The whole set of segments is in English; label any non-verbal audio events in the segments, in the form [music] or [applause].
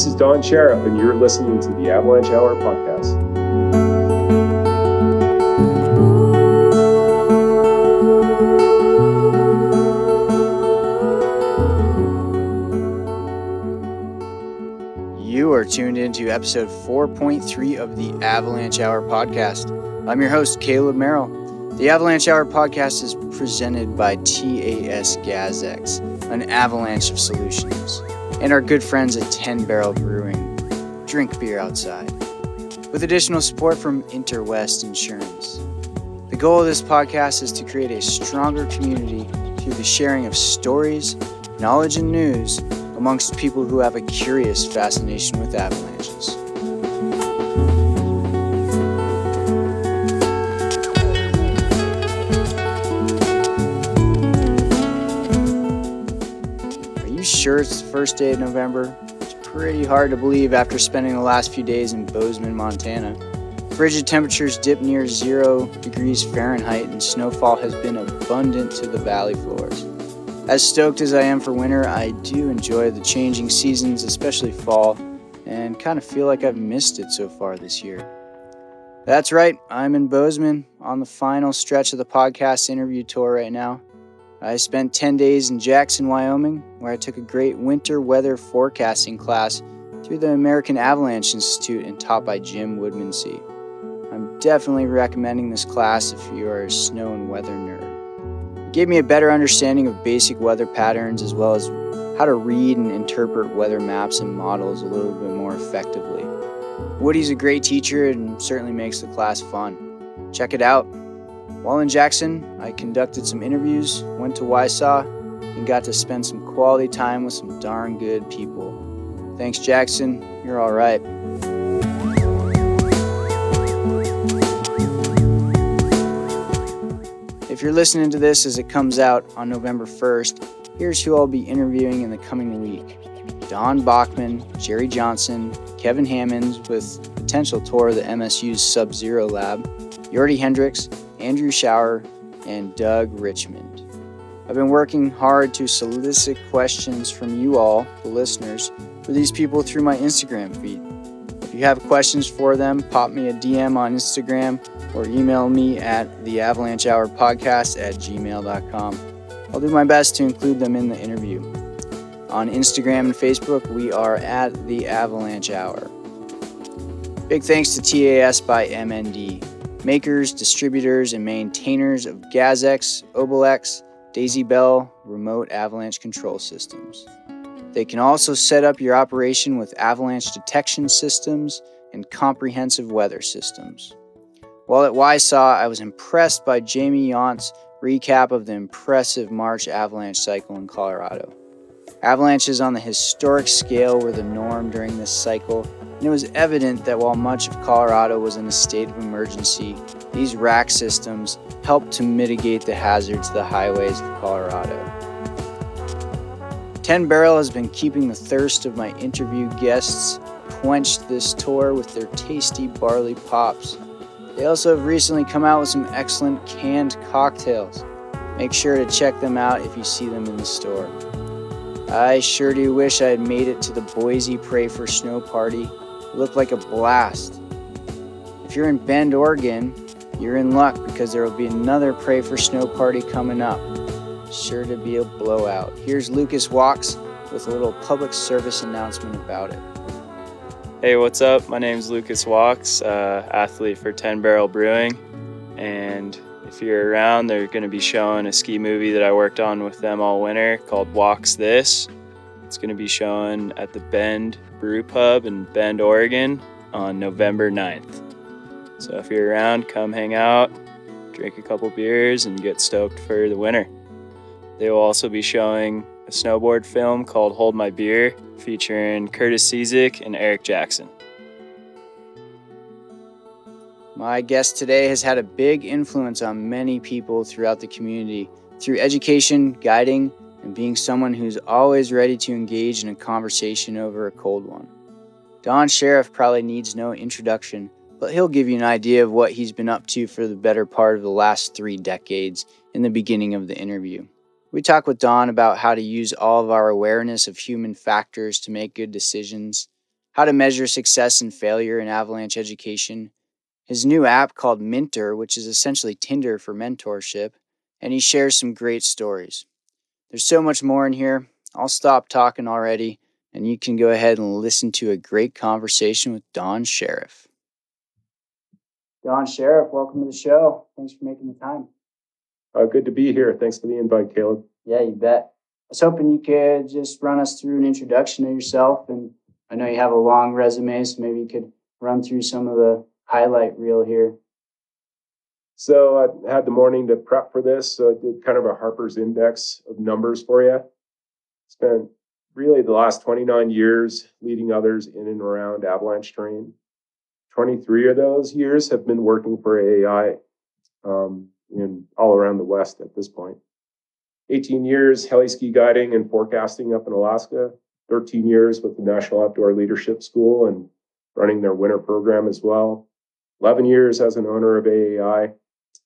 This is Don Sharaf, and you're listening to the Avalanche Hour podcast. You are tuned into episode 4.3 of the Avalanche Hour podcast. I'm your host, Caleb Merrill. The Avalanche Hour podcast is presented by TAS Gazex, an avalanche of solutions, and our good friends at 10 Barrel Brewing. Drink beer outside. With additional support from Interwest Insurance. The goal of this podcast is to create a stronger community through the sharing of stories, knowledge, and news amongst people who have a curious fascination with avalanches. Sure it's the first day of November? It's pretty hard to believe after spending the last few days in Bozeman, Montana. Frigid temperatures dip near zero degrees Fahrenheit, and snowfall has been abundant to the valley floors. As stoked as I am for winter, I do enjoy the changing seasons, especially fall, and kind of feel like I've missed it so far this year. That's right, I'm in Bozeman on the final stretch of the podcast interview tour right now. I spent 10 days in Jackson, Wyoming, where I took a great winter weather forecasting class through the American Avalanche Institute and taught by Jim Woodmansee. I'm definitely recommending this class if you are a snow and weather nerd. It gave me a better understanding of basic weather patterns as well as how to read and interpret weather maps and models a little bit more effectively. Woody's a great teacher and certainly makes the class fun. Check it out. While in Jackson, I conducted some interviews, went to WYSAW, and got to spend some quality time with some darn good people. Thanks, Jackson. You're all right. If you're listening to this as it comes out on November 1st, here's who I'll be interviewing in the coming week Don Bachman, Jerry Johnson, Kevin Hammonds with potential tour of the MSU's Sub Zero Lab, Jordy Hendrikx, Andrew Shower, and Doug Richmond. I've been working hard to solicit questions from you all, the listeners, for these people through my Instagram feed. If you have questions for them, pop me a DM on Instagram or email me at theavalanchehourpodcast at gmail.com. I'll do my best to include them in the interview. On Instagram and Facebook, we are at The Avalanche Hour. Big thanks to TAS by MND, makers, distributors, and maintainers of Gazex, Obelix, Daisybell remote avalanche control systems. They can also set up your operation with avalanche detection systems and comprehensive weather systems. While at WYSAW, I was impressed by Jamie Yount's recap of the impressive March avalanche cycle in Colorado. Avalanches on the historic scale were the norm during this cycle, and it was evident that while much of Colorado was in a state of emergency, these rack systems helped to mitigate the hazards of the highways of Colorado. 10 Barrel has been keeping the thirst of my interview guests quenched this tour with their tasty barley pops. They also have recently come out with some excellent canned cocktails. Make sure to check them out if you see them in the store. I sure do wish I had made it to the Boise Pray for Snow party. It looked like a blast. If you're in Bend, Oregon, you're in luck because there will be another Pray for Snow party coming up. Sure to be a blowout. Here's Lucas Walks with a little public service announcement about it. Hey, what's up? My name is Lucas Walks, uh, athlete for 10 Barrel Brewing. And if you're around, they're going to be showing a ski movie that I worked on with them all winter called Walks This. It's going to be showing at the Bend Brew Pub in Bend, Oregon on November 9th. So if you're around, come hang out, drink a couple beers, and get stoked for the winter. They will also be showing a snowboard film called Hold My Beer featuring Curtis Ciszek and Eric Jackson. My guest today has had a big influence on many people throughout the community through education, guiding, and being someone who's always ready to engage in a conversation over a cold one. Don Sharaf probably needs no introduction, but he'll give you an idea of what he's been up to for the better part of the last three decades in the beginning of the interview. We talk with Don about how to use all of our awareness of human factors to make good decisions, how to measure success and failure in avalanche education, his new app called Minter, which is essentially Tinder for mentorship, and he shares some great stories. There's so much more in here. I'll stop talking already, and you can go ahead and listen to a great conversation with Don Sharaf. Don Sharaf, welcome to the show. Thanks for making the time. Uh, good to be here. Thanks for the invite, Caleb. Yeah, you bet. I was hoping you could just run us through an introduction of yourself. And I know you have a long resume, so maybe you could run through some of the highlight reel here. So I had the morning to prep for this. So I did kind of a Harper's Index of numbers for you. Spent really the last 29 years leading others in and around avalanche terrain. 23 of those years have been working for AAI um, in all around the West at this point. 18 years heli ski guiding and forecasting up in Alaska. 13 years with the National Outdoor Leadership School and running their winter program as well. 11 years as an owner of AAI,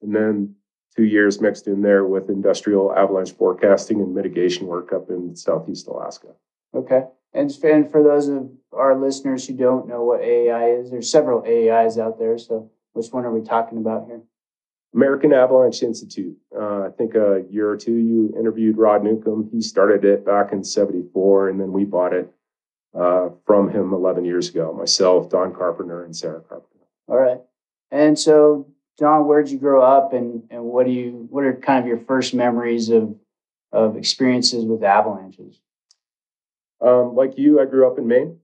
and then two years mixed in there with industrial avalanche forecasting and mitigation work up in Southeast Alaska. Okay. And, and for those of our listeners who don't know what AAI is, there's several AAIs out there. So which one are we talking about here? American Avalanche Institute. Uh, I think a year or two you interviewed Rod Newcomb. He started it back in 74, and then we bought it uh, from him 11 years ago. Myself, Don Carpenter, and Sarah Carpenter. All right. And so, John, where'd you grow up, and, and what do you what are kind of your first memories of of experiences with avalanches? Um, like you, I grew up in Maine,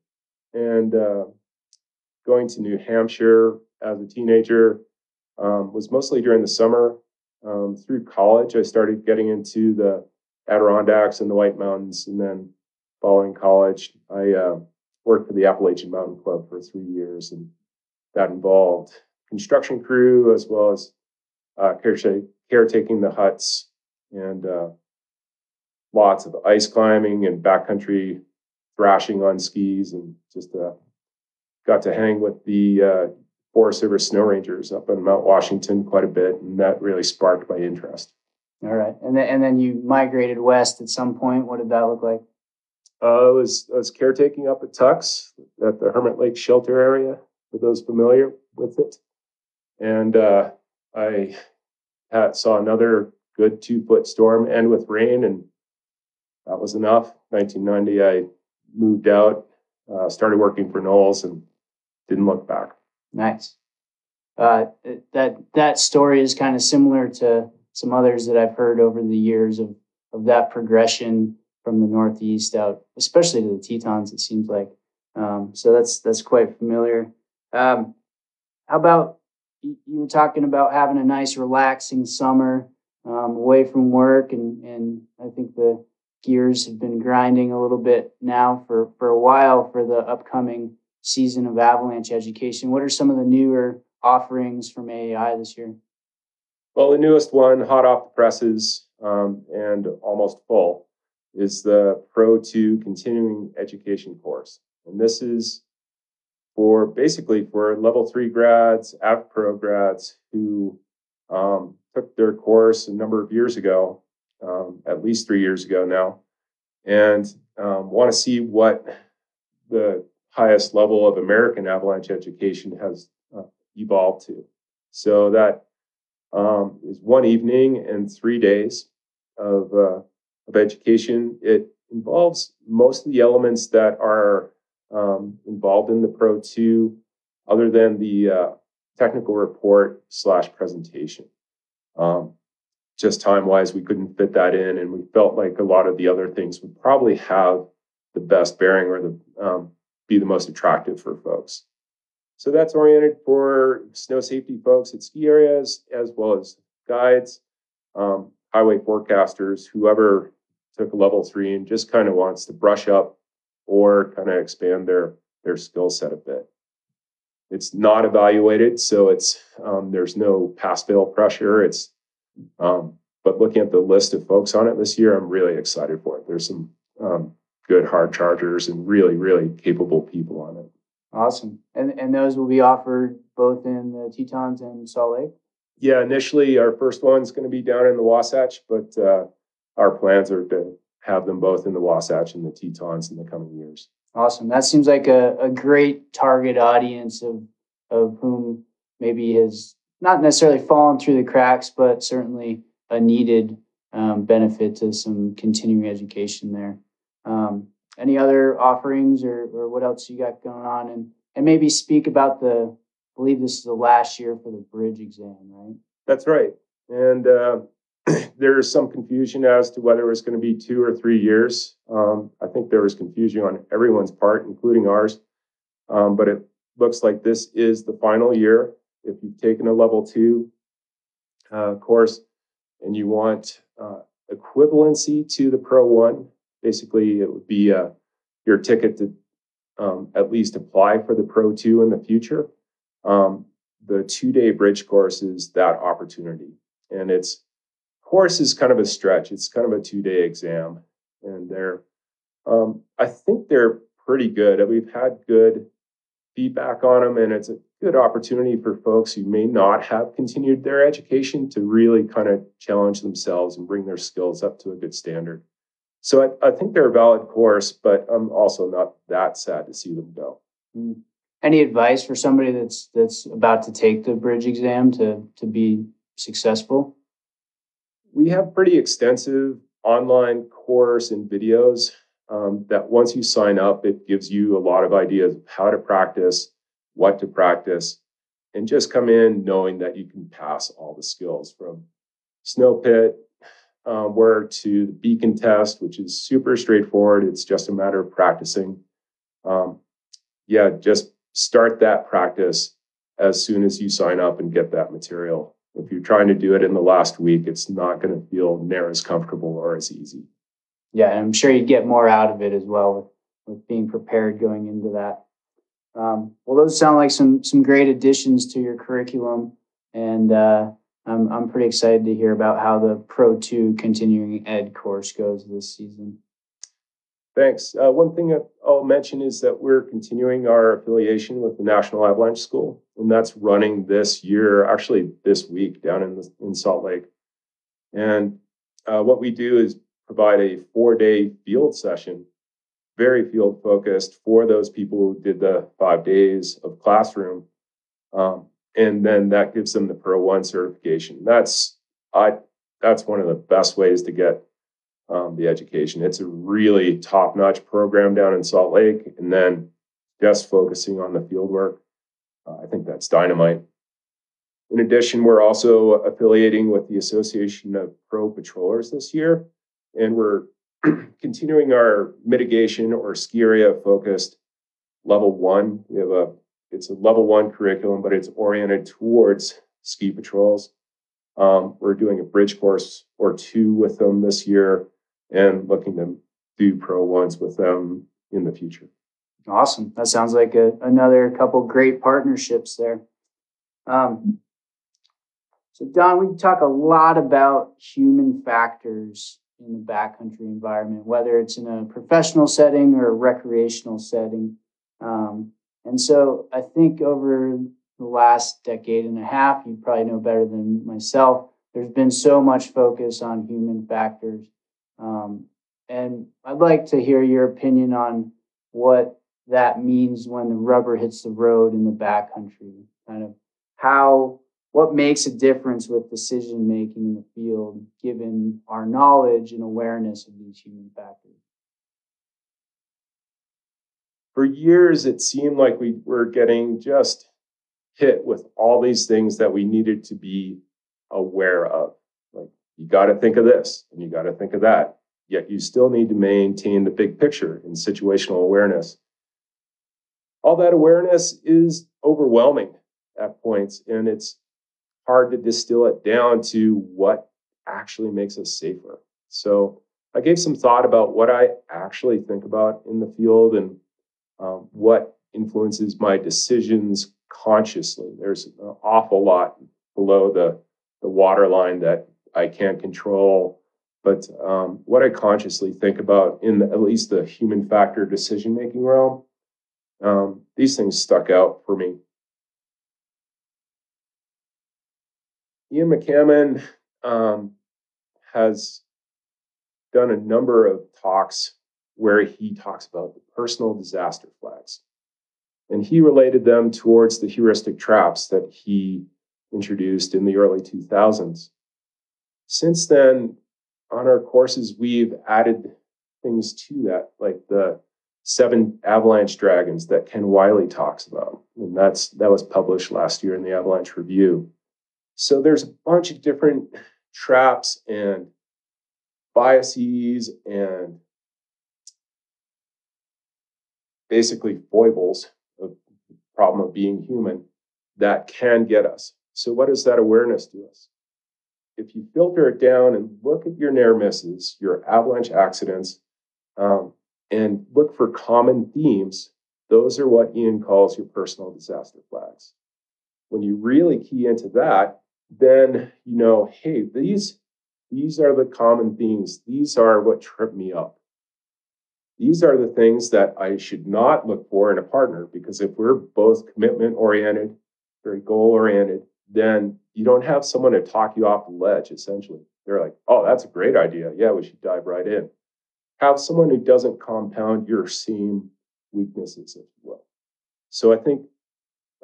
and uh, going to New Hampshire as a teenager um, was mostly during the summer. Um, through college, I started getting into the Adirondacks and the White Mountains, and then following college, I uh, worked for the Appalachian Mountain Club for three years, and that involved construction crew as well as uh, caretaking the huts and uh, lots of ice climbing and backcountry thrashing on skis, and just uh, got to hang with the uh, Forest Service snow rangers up on Mount Washington quite a bit, and that really sparked my interest. All right, and then and then you migrated west at some point. What did that look like? Uh, I was I was caretaking up at Tucks at the Hermit Lake Shelter area. For those familiar with it, and uh, I had, saw another good two foot storm end with rain, and that was enough. 1990, I moved out, uh, started working for NOLS, and didn't look back. Nice. Uh, that that story is kind of similar to some others that I've heard over the years of of that progression from the Northeast out, especially to the Tetons. It seems like um, so. That's that's quite familiar. Um, how about you were talking about having a nice, relaxing summer um, away from work, and and I think the gears have been grinding a little bit now for for a while for the upcoming season of Avalanche education. What are some of the newer offerings from AAI this year? Well, the newest one, hot off the presses um, and almost full, is the Pro 2 continuing education course. And this is for basically for level three grads, AV Pro grads who um, took their course a number of years ago, um, at least three years ago now, and um, want to see what the highest level of American avalanche education has uh, evolved to. So that um, is one evening and three days of, uh, of education. It involves most of the elements that are um, involved in the Pro 2, other than the uh, technical report slash presentation. Um, just time wise, we couldn't fit that in, and we felt like a lot of the other things would probably have the best bearing or the um, be the most attractive for folks. So that's oriented for snow safety folks at ski areas, as well as guides, um, highway forecasters, whoever took level three and just kind of wants to brush up or kind of expand their their skill set a bit. It's not evaluated, so it's um, there's no pass fail pressure. It's um, but looking at the list of folks on it this year, I'm really excited for it. There's some um, good hard chargers and really, really capable people on it. Awesome. And and those will be offered both in the Tetons and Salt Lake? Yeah, initially our first one's going to be down in the Wasatch, but uh, our plans are to have them both in the Wasatch and the Tetons in the coming years. Awesome. That seems like a, a great target audience of of whom maybe has not necessarily fallen through the cracks, but certainly a needed um, benefit to some continuing education there. Um, any other offerings or, or what else you got going on? And and maybe speak about the I believe this is the last year for the bridge exam, right? That's right. And uh, there is some confusion as to whether it's going to be two or three years. Um, I think there was confusion on everyone's part, including ours. Um, but it looks like this is the final year. If you've taken a level two uh, course and you want uh, equivalency to the Pro One, basically it would be uh, your ticket to um, at least apply for the Pro Two in the future. Um, the two day bridge course is that opportunity. And it's course is kind of a stretch. It's kind of a two day exam, and they're, um, I think they're pretty good. We've had good feedback on them, and it's a good opportunity for folks who may not have continued their education to really kind of challenge themselves and bring their skills up to a good standard. So I, I think they're a valid course, but I'm also not that sad to see them go. Mm. Any advice for somebody that's that's about to take the bridge exam to to be successful? We have pretty extensive online course and videos um, that once you sign up, it gives you a lot of ideas of how to practice, what to practice, and just come in knowing that you can pass all the skills from snow pit um, work to the beacon test, which is super straightforward. It's just a matter of practicing. Um, yeah, just start that practice as soon as you sign up and get that material. If you're trying to do it in the last week, it's not going to feel near as comfortable or as easy. Yeah, and I'm sure you get more out of it as well with, with being prepared going into that. Um, well, those sound like some some great additions to your curriculum, and uh, I'm I'm pretty excited to hear about how the Pro Two continuing ed course goes this season. Thanks. Uh, one thing I'll mention is that we're continuing our affiliation with the National Avalanche School, and that's running this year, actually this week down in, the, in Salt Lake. And uh, what we do is provide a four day field session, very field focused for those people who did the five days of classroom. Um, and then that gives them the Pro One certification. That's I that's one of the best ways to get um, the education. It's a really top notch program down in Salt Lake. And then just focusing on the field work, uh, I think that's dynamite. In addition, we're also affiliating with the Association of Pro Patrollers this year, and we're [clears throat] continuing our mitigation or ski area focused level one. We have a it's a level one curriculum, but it's oriented towards ski patrols. Um, we're doing a bridge course or two with them this year, and looking to do pro ones with them in the future. Awesome. That sounds like a, another couple great partnerships there. Um, so, Don, we talk a lot about human factors in the backcountry environment, whether it's in a professional setting or a recreational setting. Um, and so, I think over the last decade and a half, you probably know better than myself, there's been so much focus on human factors um, and I'd like to hear your opinion on what that means when the rubber hits the road in the backcountry. Kind of how, what makes a difference with decision making in the field, given our knowledge and awareness of these human factors. For years, it seemed like we were getting just hit with all these things that we needed to be aware of. You got to think of this and you got to think of that. Yet you still need to maintain the big picture in situational awareness. All that awareness is overwhelming at points, and it's hard to distill it down to what actually makes us safer. So I gave some thought about what I actually think about in the field and um, what influences my decisions consciously. There's an awful lot below the, the waterline that I can't control. But um, what I consciously think about in the, at least the human factor decision making realm, um, these things stuck out for me. Ian McCammon um, has done a number of talks where he talks about the personal disaster flags. And he related them towards the heuristic traps that he introduced in the early 2000s. Since then, on our courses, we've added things to that, like the seven avalanche dragons that Ken Wylie talks about. And that's that was published last year in the Avalanche Review. So there's a bunch of different traps and biases and basically foibles of the problem of being human that can get us. So what does that awareness do us? If you filter it down and look at your near misses, your avalanche accidents, um, and look for common themes, those are what Ian calls your personal disaster flags. When you really key into that, then you know, hey, these these are the common themes. These are what trip me up. These are the things that I should not look for in a partner because if we're both commitment oriented, very goal oriented, then you don't have someone to talk you off the ledge, essentially. They're like, oh, that's a great idea. Yeah, we should dive right in. Have someone who doesn't compound your same weaknesses, you will. So I think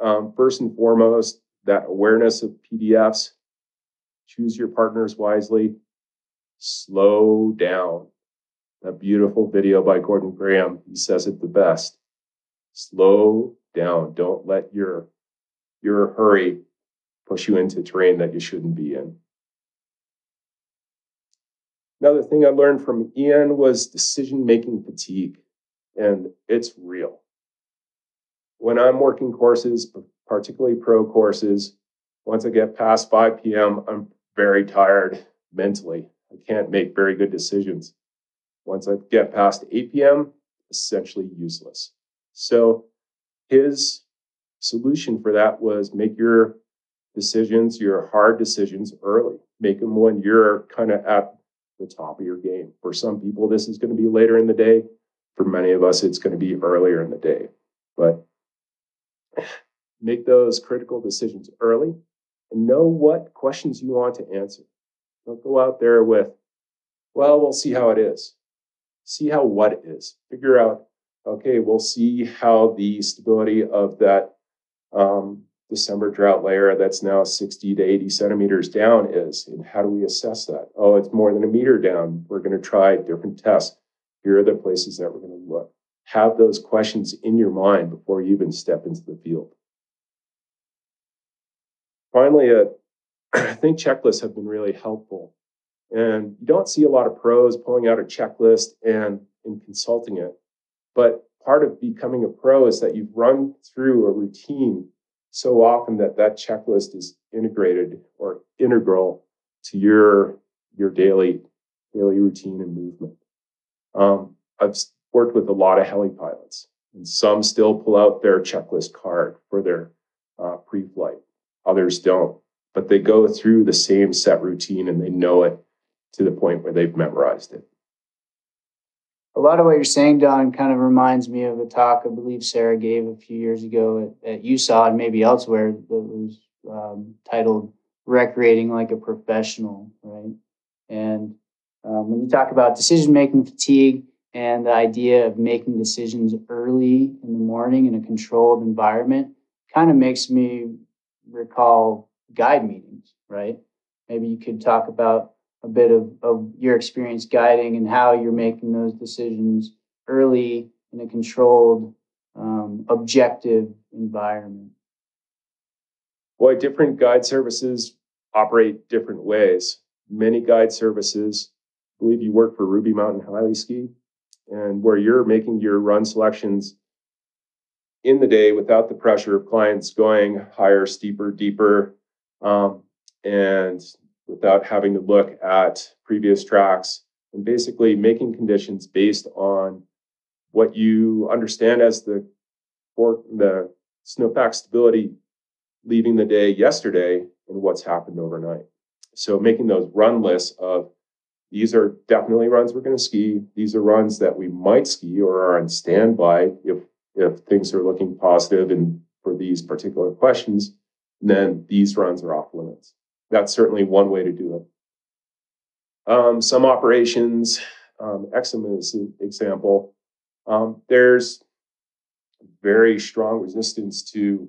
um, first and foremost, that awareness of PDFs, choose your partners wisely, slow down. That beautiful video by Gordon Graham, he says it the best. Slow down. Don't let your your hurry push you into terrain that you shouldn't be in. Another thing I learned from Ian was decision making fatigue, and it's real. When I'm working courses, particularly pro courses, once I get past 5 p.m., I'm very tired mentally. I can't make very good decisions. Once I get past 8 p.m., essentially useless. So his solution for that was make your decisions, your hard decisions early. Make them when you're kind of at the top of your game. For some people, this is going to be later in the day. For many of us, it's going to be earlier in the day. But make those critical decisions early and know what questions you want to answer. Don't go out there with, well, we'll see how it is. See how what is. Figure out, okay, we'll see how the stability of that um, December drought layer that's now 60 to 80 centimeters down is. And how do we assess that? Oh, it's more than a meter down. We're going to try different tests. Here are the places that we're going to look. Have those questions in your mind before you even step into the field. Finally, uh, [clears throat] I think checklists have been really helpful. And you don't see a lot of pros pulling out a checklist and, and consulting it. But part of becoming a pro is that you've run through a routine so often that that checklist is integrated or integral to your your daily daily routine and movement. Um, I've worked with a lot of heli pilots, and some still pull out their checklist card for their uh, pre-flight. Others don't, but they go through the same set routine and they know it to the point where they've memorized it a lot of what you're saying, Don, kind of reminds me of a talk I believe Sarah gave a few years ago at, at USAW and maybe elsewhere that was um, titled "Recreating Like a Professional," right? And um, when you talk about decision making fatigue and the idea of making decisions early in the morning in a controlled environment, kind of makes me recall guide meetings, right? Maybe you could talk about a bit of, of your experience guiding and how you're making those decisions early in a controlled, um, objective environment. Boy, different guide services operate different ways. Many guide services, I believe you work for Ruby Mountain Heli Ski, and where you're making your run selections in the day without the pressure of clients going higher, steeper, deeper, um, and without having to look at previous tracks and basically making conditions based on what you understand as the the snowpack stability leaving the day yesterday and what's happened overnight. So making those run lists of these are definitely runs we're going to ski. These are runs that we might ski or are on standby if if things are looking positive and for these particular questions. then these runs are off limits that's certainly one way to do it. Um, some operations um, eczema as an example, um, there's very strong resistance to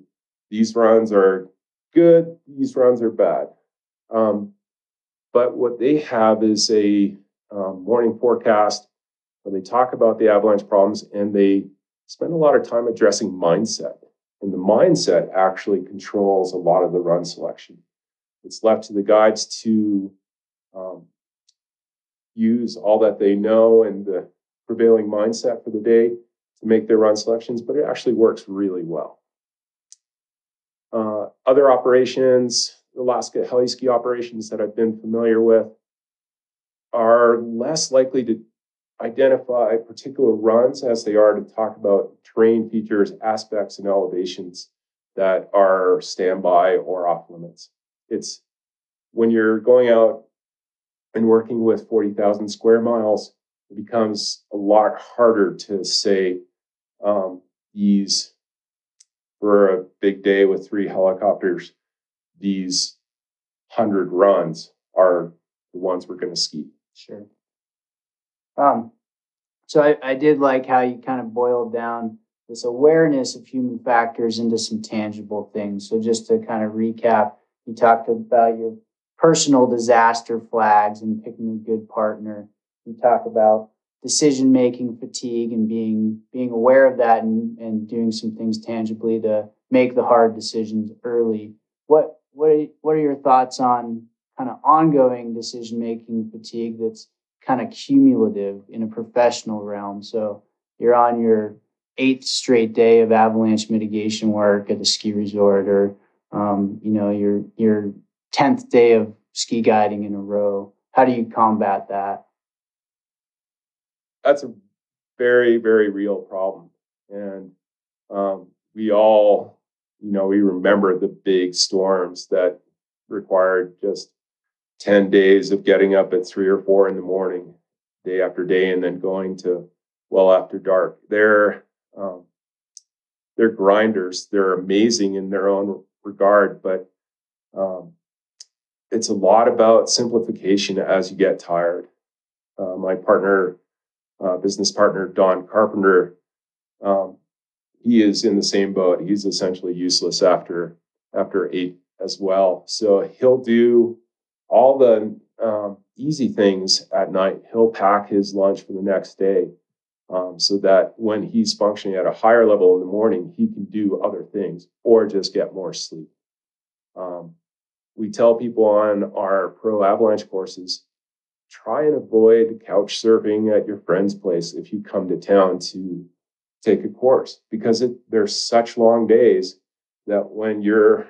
these runs are good, these runs are bad. Um, but what they have is a um, morning forecast where they talk about the avalanche problems and they spend a lot of time addressing mindset. And the mindset actually controls a lot of the run selection. It's left to the guides to um, use all that they know and the prevailing mindset for the day to make their run selections, but it actually works really well. Uh, other operations, Alaska heli ski operations that I've been familiar with, are less likely to identify particular runs as they are to talk about terrain features, aspects, and elevations that are standby or off limits. It's when you're going out and working with 40,000 square miles, it becomes a lot harder to say um, these for a big day with three helicopters, these 100 runs are the ones we're going to ski. Sure. Um, so I, I did like how you kind of boiled down this awareness of human factors into some tangible things. So just to kind of recap, you talked about your personal disaster flags and picking a good partner. You talk about decision making fatigue and being being aware of that and, and doing some things tangibly to make the hard decisions early. What what are, what are your thoughts on kind of ongoing decision making fatigue that's kind of cumulative in a professional realm? So you're on your eighth straight day of avalanche mitigation work at the ski resort, or um, you know your your tenth day of ski guiding in a row. How do you combat that? that's a very, very real problem. And um, we all, you know, we remember the big storms that required just 10 days of getting up at three or four in the morning, day after day, and then going to well after dark. They're um, they're grinders. They're amazing in their own regard, but um, it's a lot about simplification as you get tired. Uh, my partner uh, business partner, Don Carpenter, um, he is in the same boat. He's essentially useless after after eight as well. So he'll do all the um, easy things at night. He'll pack his lunch for the next day, um, so that when he's functioning at a higher level in the morning, he can do other things or just get more sleep. Um, we tell people on our pro avalanche courses try and avoid couch surfing at your friend's place if you come to town to take a course because it, there's such long days that when you're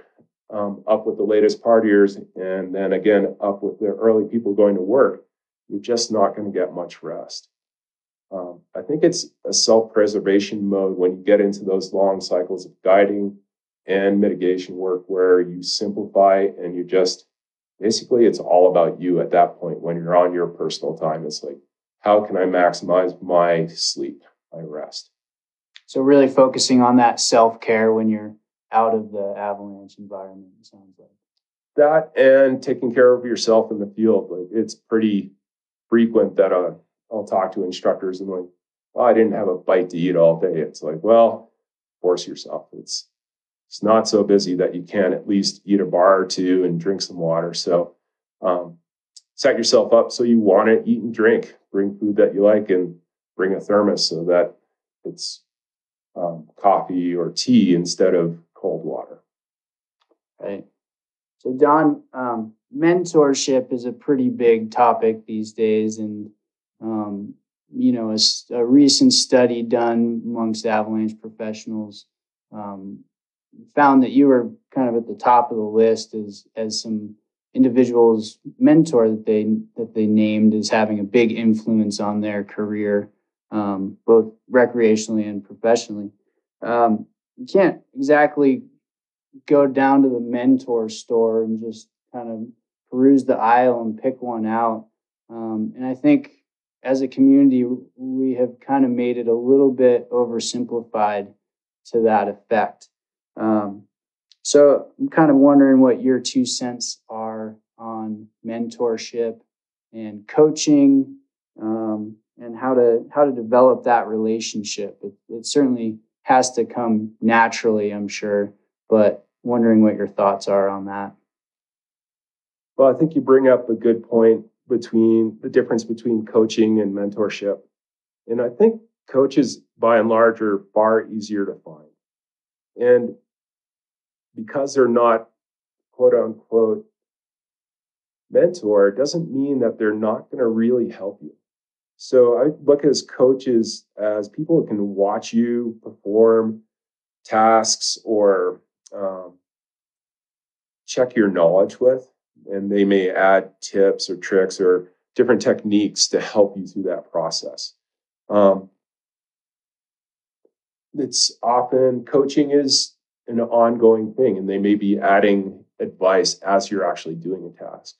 um, up with the latest partiers and then again up with the early people going to work, you're just not going to get much rest. Um, I think it's a self preservation mode when you get into those long cycles of guiding and mitigation work where you simplify and you just basically it's all about you at that point when you're on your personal time. It's like, how can I maximize my sleep, my rest? So really focusing on that self care when you're out of the avalanche environment, sounds like. That and taking care of yourself in the field. Like it's pretty frequent that uh, I'll talk to instructors and like, oh, I didn't have a bite to eat all day. It's like, well, force yourself. It's it's not so busy that you can't at least eat a bar or two and drink some water. So um, set yourself up so you want to eat and drink. Bring food that you like and bring a thermos so that it's um, coffee or tea instead of cold water. Right. So, Don, um, mentorship is a pretty big topic these days. And, um, you know, a, a, recent study done amongst avalanche professionals um, found that you were kind of at the top of the list as as some individuals mentor that they that they named as having a big influence on their career, um, both recreationally and professionally. Um, you can't exactly go down to the mentor store and just kind of peruse the aisle and pick one out. Um, and I think as a community, we have kind of made it a little bit oversimplified to that effect. Um, so I'm kind of wondering what your two cents are on mentorship and coaching, um, how to how to develop that relationship. It, it certainly has to come naturally, I'm sure, but wondering what your thoughts are on that. Well, I think you bring up a good point between the difference between coaching and mentorship. And I think coaches, by and large, are far easier to find. And because they're not quote unquote mentor, doesn't mean that they're not going to really help you. So I look as coaches as people who can watch you perform tasks or um, check your knowledge with, and they may add tips or tricks or different techniques to help you through that process. Um, it's often coaching is an ongoing thing, and they may be adding advice as you're actually doing a task.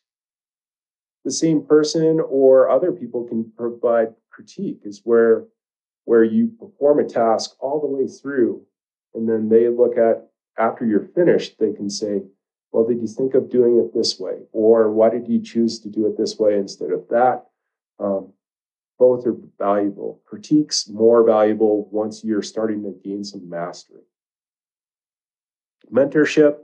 The same person or other people can provide critique, is where where you perform a task all the way through, and then they look at after you're finished, they can say, Well, did you think of doing it this way? Or why did you choose to do it this way instead of that? Um, both are valuable. Critique's more valuable once you're starting to gain some mastery. Mentorship,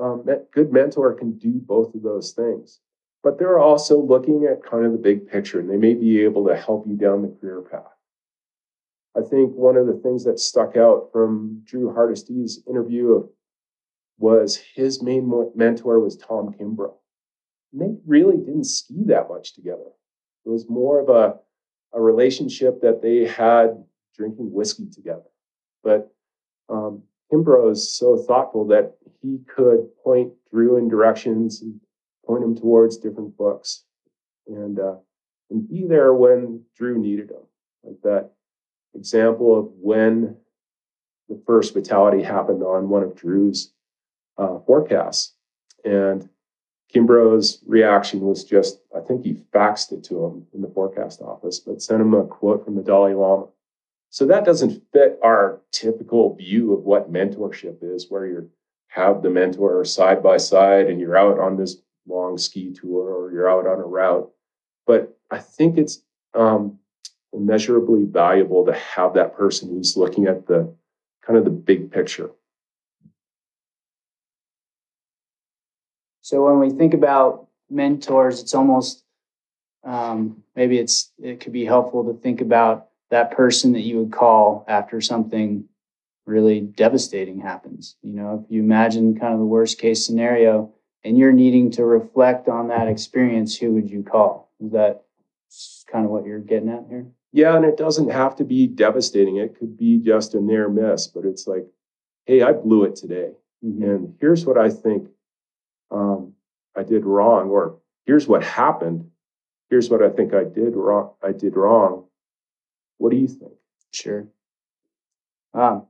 um, good mentor can do both of those things, but they're also looking at kind of the big picture and they may be able to help you down the career path. I think one of the things that stuck out from Drew Hardesty's interview of, was his main mentor was Tom Kimbrough. And they really didn't ski that much together. It was more of a, a relationship that they had drinking whiskey together. But um, Kimbrough is so thoughtful that he could point Drew in directions and point him towards different books and, uh, and be there when Drew needed him. Like that example of when the first fatality happened on one of Drew's uh, forecasts. And Kimbrough's reaction was just, I think he faxed it to him in the forecast office, but sent him a quote from the Dalai Lama. So that doesn't fit our typical view of what mentorship is, where you have the mentor side by side and you're out on this long ski tour or you're out on a route. But I think it's um, immeasurably valuable to have that person who's looking at the kind of the big picture. So when we think about mentors, it's almost um, maybe it's it could be helpful to think about that person that you would call after something really devastating happens. You know, if you imagine kind of the worst case scenario and you're needing to reflect on that experience, who would you call? Is that kind of what you're getting at here? Yeah, and it doesn't have to be devastating. It could be just a near miss, but it's like, hey, I blew it today. Mm-hmm. And here's what I think um, I did wrong, or here's what happened. Here's what I think I did wrong. I did wrong. What do you think? Sure. Um,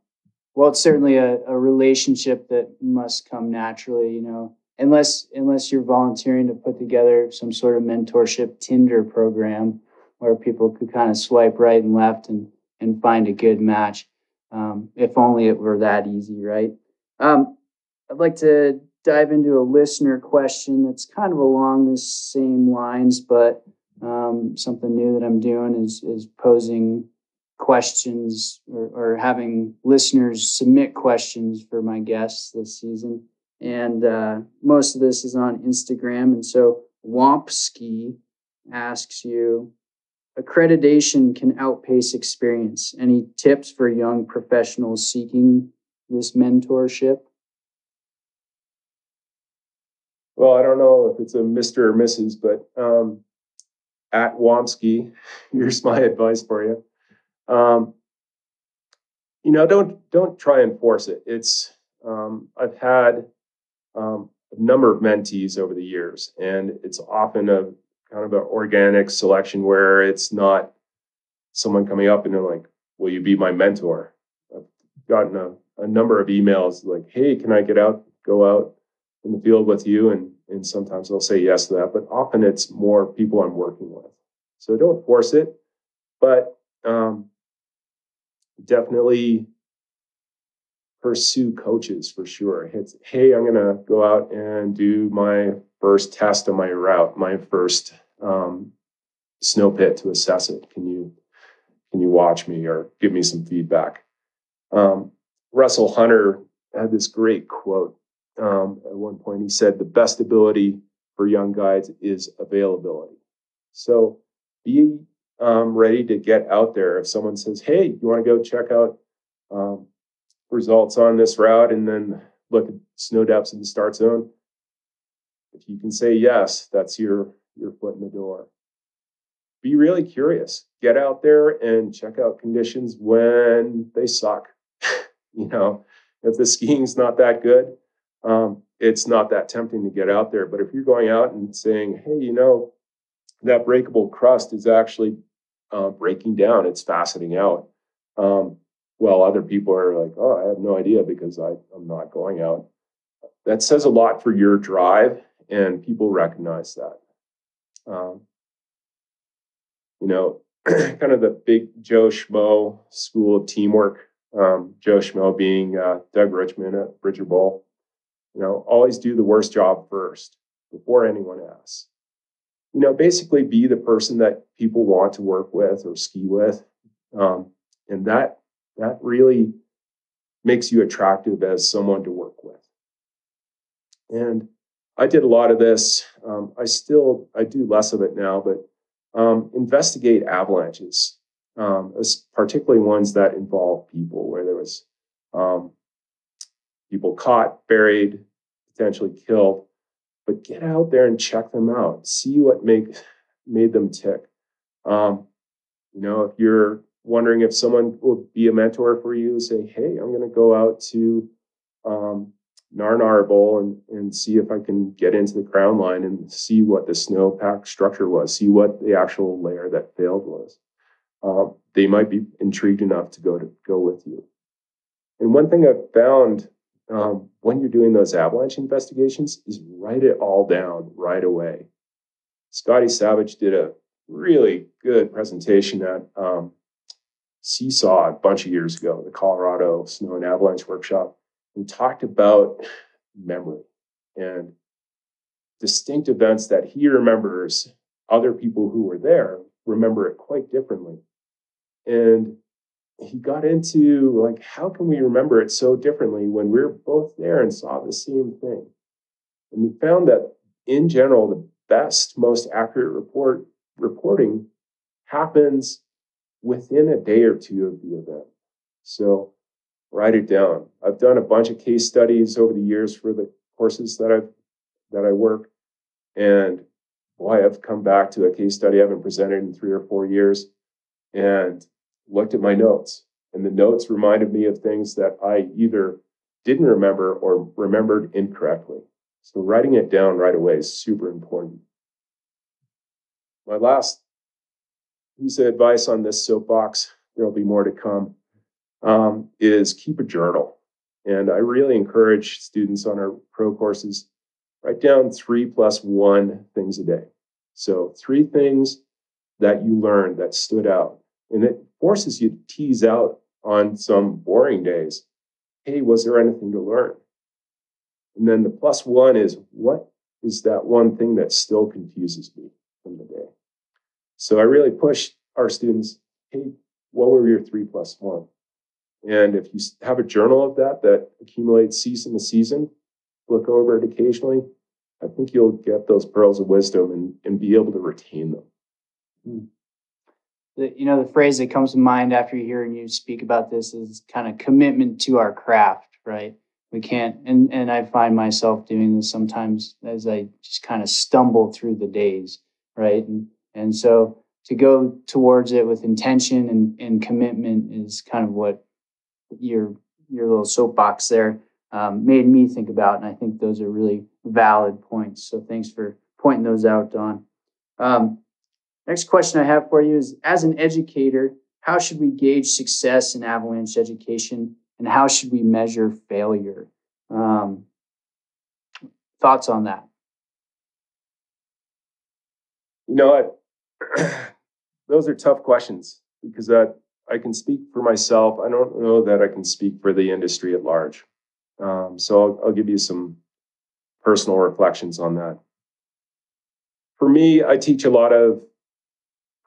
well, it's certainly a, a relationship that must come naturally, you know, unless unless you're volunteering to put together some sort of mentorship Tinder program where people could kind of swipe right and left and and find a good match. Um, if only it were that easy, right? Um, I'd like to dive into a listener question that's kind of along the same lines, but um, something new that I'm doing is is posing questions or, or, having listeners submit questions for my guests this season. And uh, most of this is on Instagram. And so Wompski asks you, accreditation can outpace experience. Any tips for young professionals seeking this mentorship? Well, I don't know if it's a Mr. or Mrs., but um, at Womsky, [laughs] here's my advice for you. Um, you know, don't don't try and force it. It's um, I've had um, a number of mentees over the years, and it's often a kind of an organic selection where it's not someone coming up and they're like, "Will you be my mentor?" I've gotten a, a number of emails like, "Hey, can I get out, go out in the field with you?" and and sometimes they'll say yes to that, but often it's more people I'm working with. So don't force it, but um, definitely pursue coaches for sure. It's, hey, I'm going to go out and do my first test of my route, my first um, snow pit to assess it. Can you can you watch me or give me some feedback? Um, Russell Hunter had this great quote um, at one point. He said, The best ability for young guides is availability. So be um, ready to get out there. If someone says, Hey, you want to go check out um, results on this route and then look at snow depths in the start zone? If you can say yes, that's your your foot in the door. Be really curious. Get out there and check out conditions when they suck. [laughs] you know, if the skiing's not that good, um, it's not that tempting to get out there. But if you're going out and saying, hey, you know, that breakable crust is actually uh, breaking down, it's faceting out. Um, well, other people are like, oh, I have no idea because I, I'm not going out. That says a lot for your drive, and people recognize that. Um, you know, [clears throat] kind of the big Joe Schmo school of teamwork. Um, Joe Schmo being uh, Doug Richmond at Bridger Bowl. You know, always do the worst job first before anyone asks. You know, basically be the person that people want to work with or ski with, um, and that that really makes you attractive as someone to work with. And I did a lot of this. Um, I still I do less of it now, but um, investigate avalanches, um, particularly ones that involve people, where there was um, people caught, buried, potentially killed. But get out there and check them out. See what make made them tick. Um, you know, if you're wondering if someone will be a mentor for you, say, "Hey, I'm going to go out to um, Narnar Bowl and, and see if I can get into the crown line and see what the snowpack structure was, see what the actual layer that failed was. Um, they might be intrigued enough to go to go with you. And one thing I've found um, when you're doing those avalanche investigations is write it all down right away. Scotty Savage did a really good presentation at um, CSAW a bunch of years ago, the Colorado Snow and Avalanche Workshop and talked about memory and distinct events that he remembers other people who were there remember it quite differently and he got into like how can we remember it so differently when we're both there and saw the same thing and he found that in general the best most accurate report reporting happens within a day or two of the event so write it down. I've done a bunch of case studies over the years for the courses that I've that I work, and boy, I've come back to a case study I haven't presented in three or four years, and looked at my notes, and the notes reminded me of things that I either didn't remember or remembered incorrectly. So writing it down right away is super important. My last piece of advice on this soapbox, there'll be more to come um, is keep a journal. And I really encourage students on our pro courses write down three plus one things a day. So, three things that you learned that stood out. And it forces you to tease out on some boring days hey, was there anything to learn? And then the plus one is what is that one thing that still confuses me from the day? So I really push our students hey, what were your three plus one? And if you have a journal of that that accumulates season to season, look over it occasionally, I think you'll get those pearls of wisdom and, and be able to retain them. Hmm. The, you know, the phrase that comes to mind after hearing you speak about this is kind of commitment to our craft, right? We can't, and, and I find myself doing this sometimes as I just kind of stumble through the days, right? And, and so to go towards it with intention and, and commitment is kind of what your your little soapbox there um, made me think about, and I think those are really valid points. So thanks for pointing those out, Don. Um, next question I have for you is: As an educator, how should we gauge success in avalanche education, and how should we measure failure? Um, thoughts on that? You know what? [clears throat] those are tough questions because that I can speak for myself. I don't know that I can speak for the industry at large. Um, so I'll, I'll give you some personal reflections on that. For me, I teach a lot of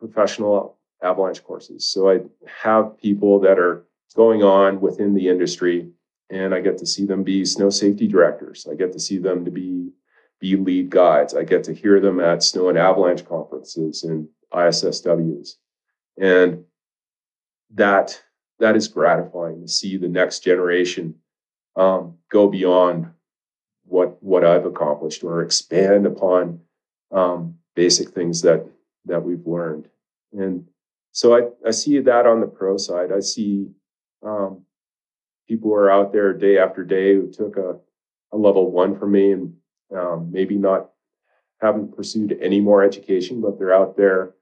professional avalanche courses. So I have people that are going on within the industry and I get to see them be snow safety directors. I get to see them to be be lead guides. I get to hear them at snow and avalanche conferences and ISSWs. And that that is gratifying to see the next generation um, go beyond what what I've accomplished or expand upon um, basic things that that we've learned. And so I, I see that on the pro side. I see um, people who are out there day after day who took a, a level one from me and um, maybe not haven't pursued any more education, but they're out there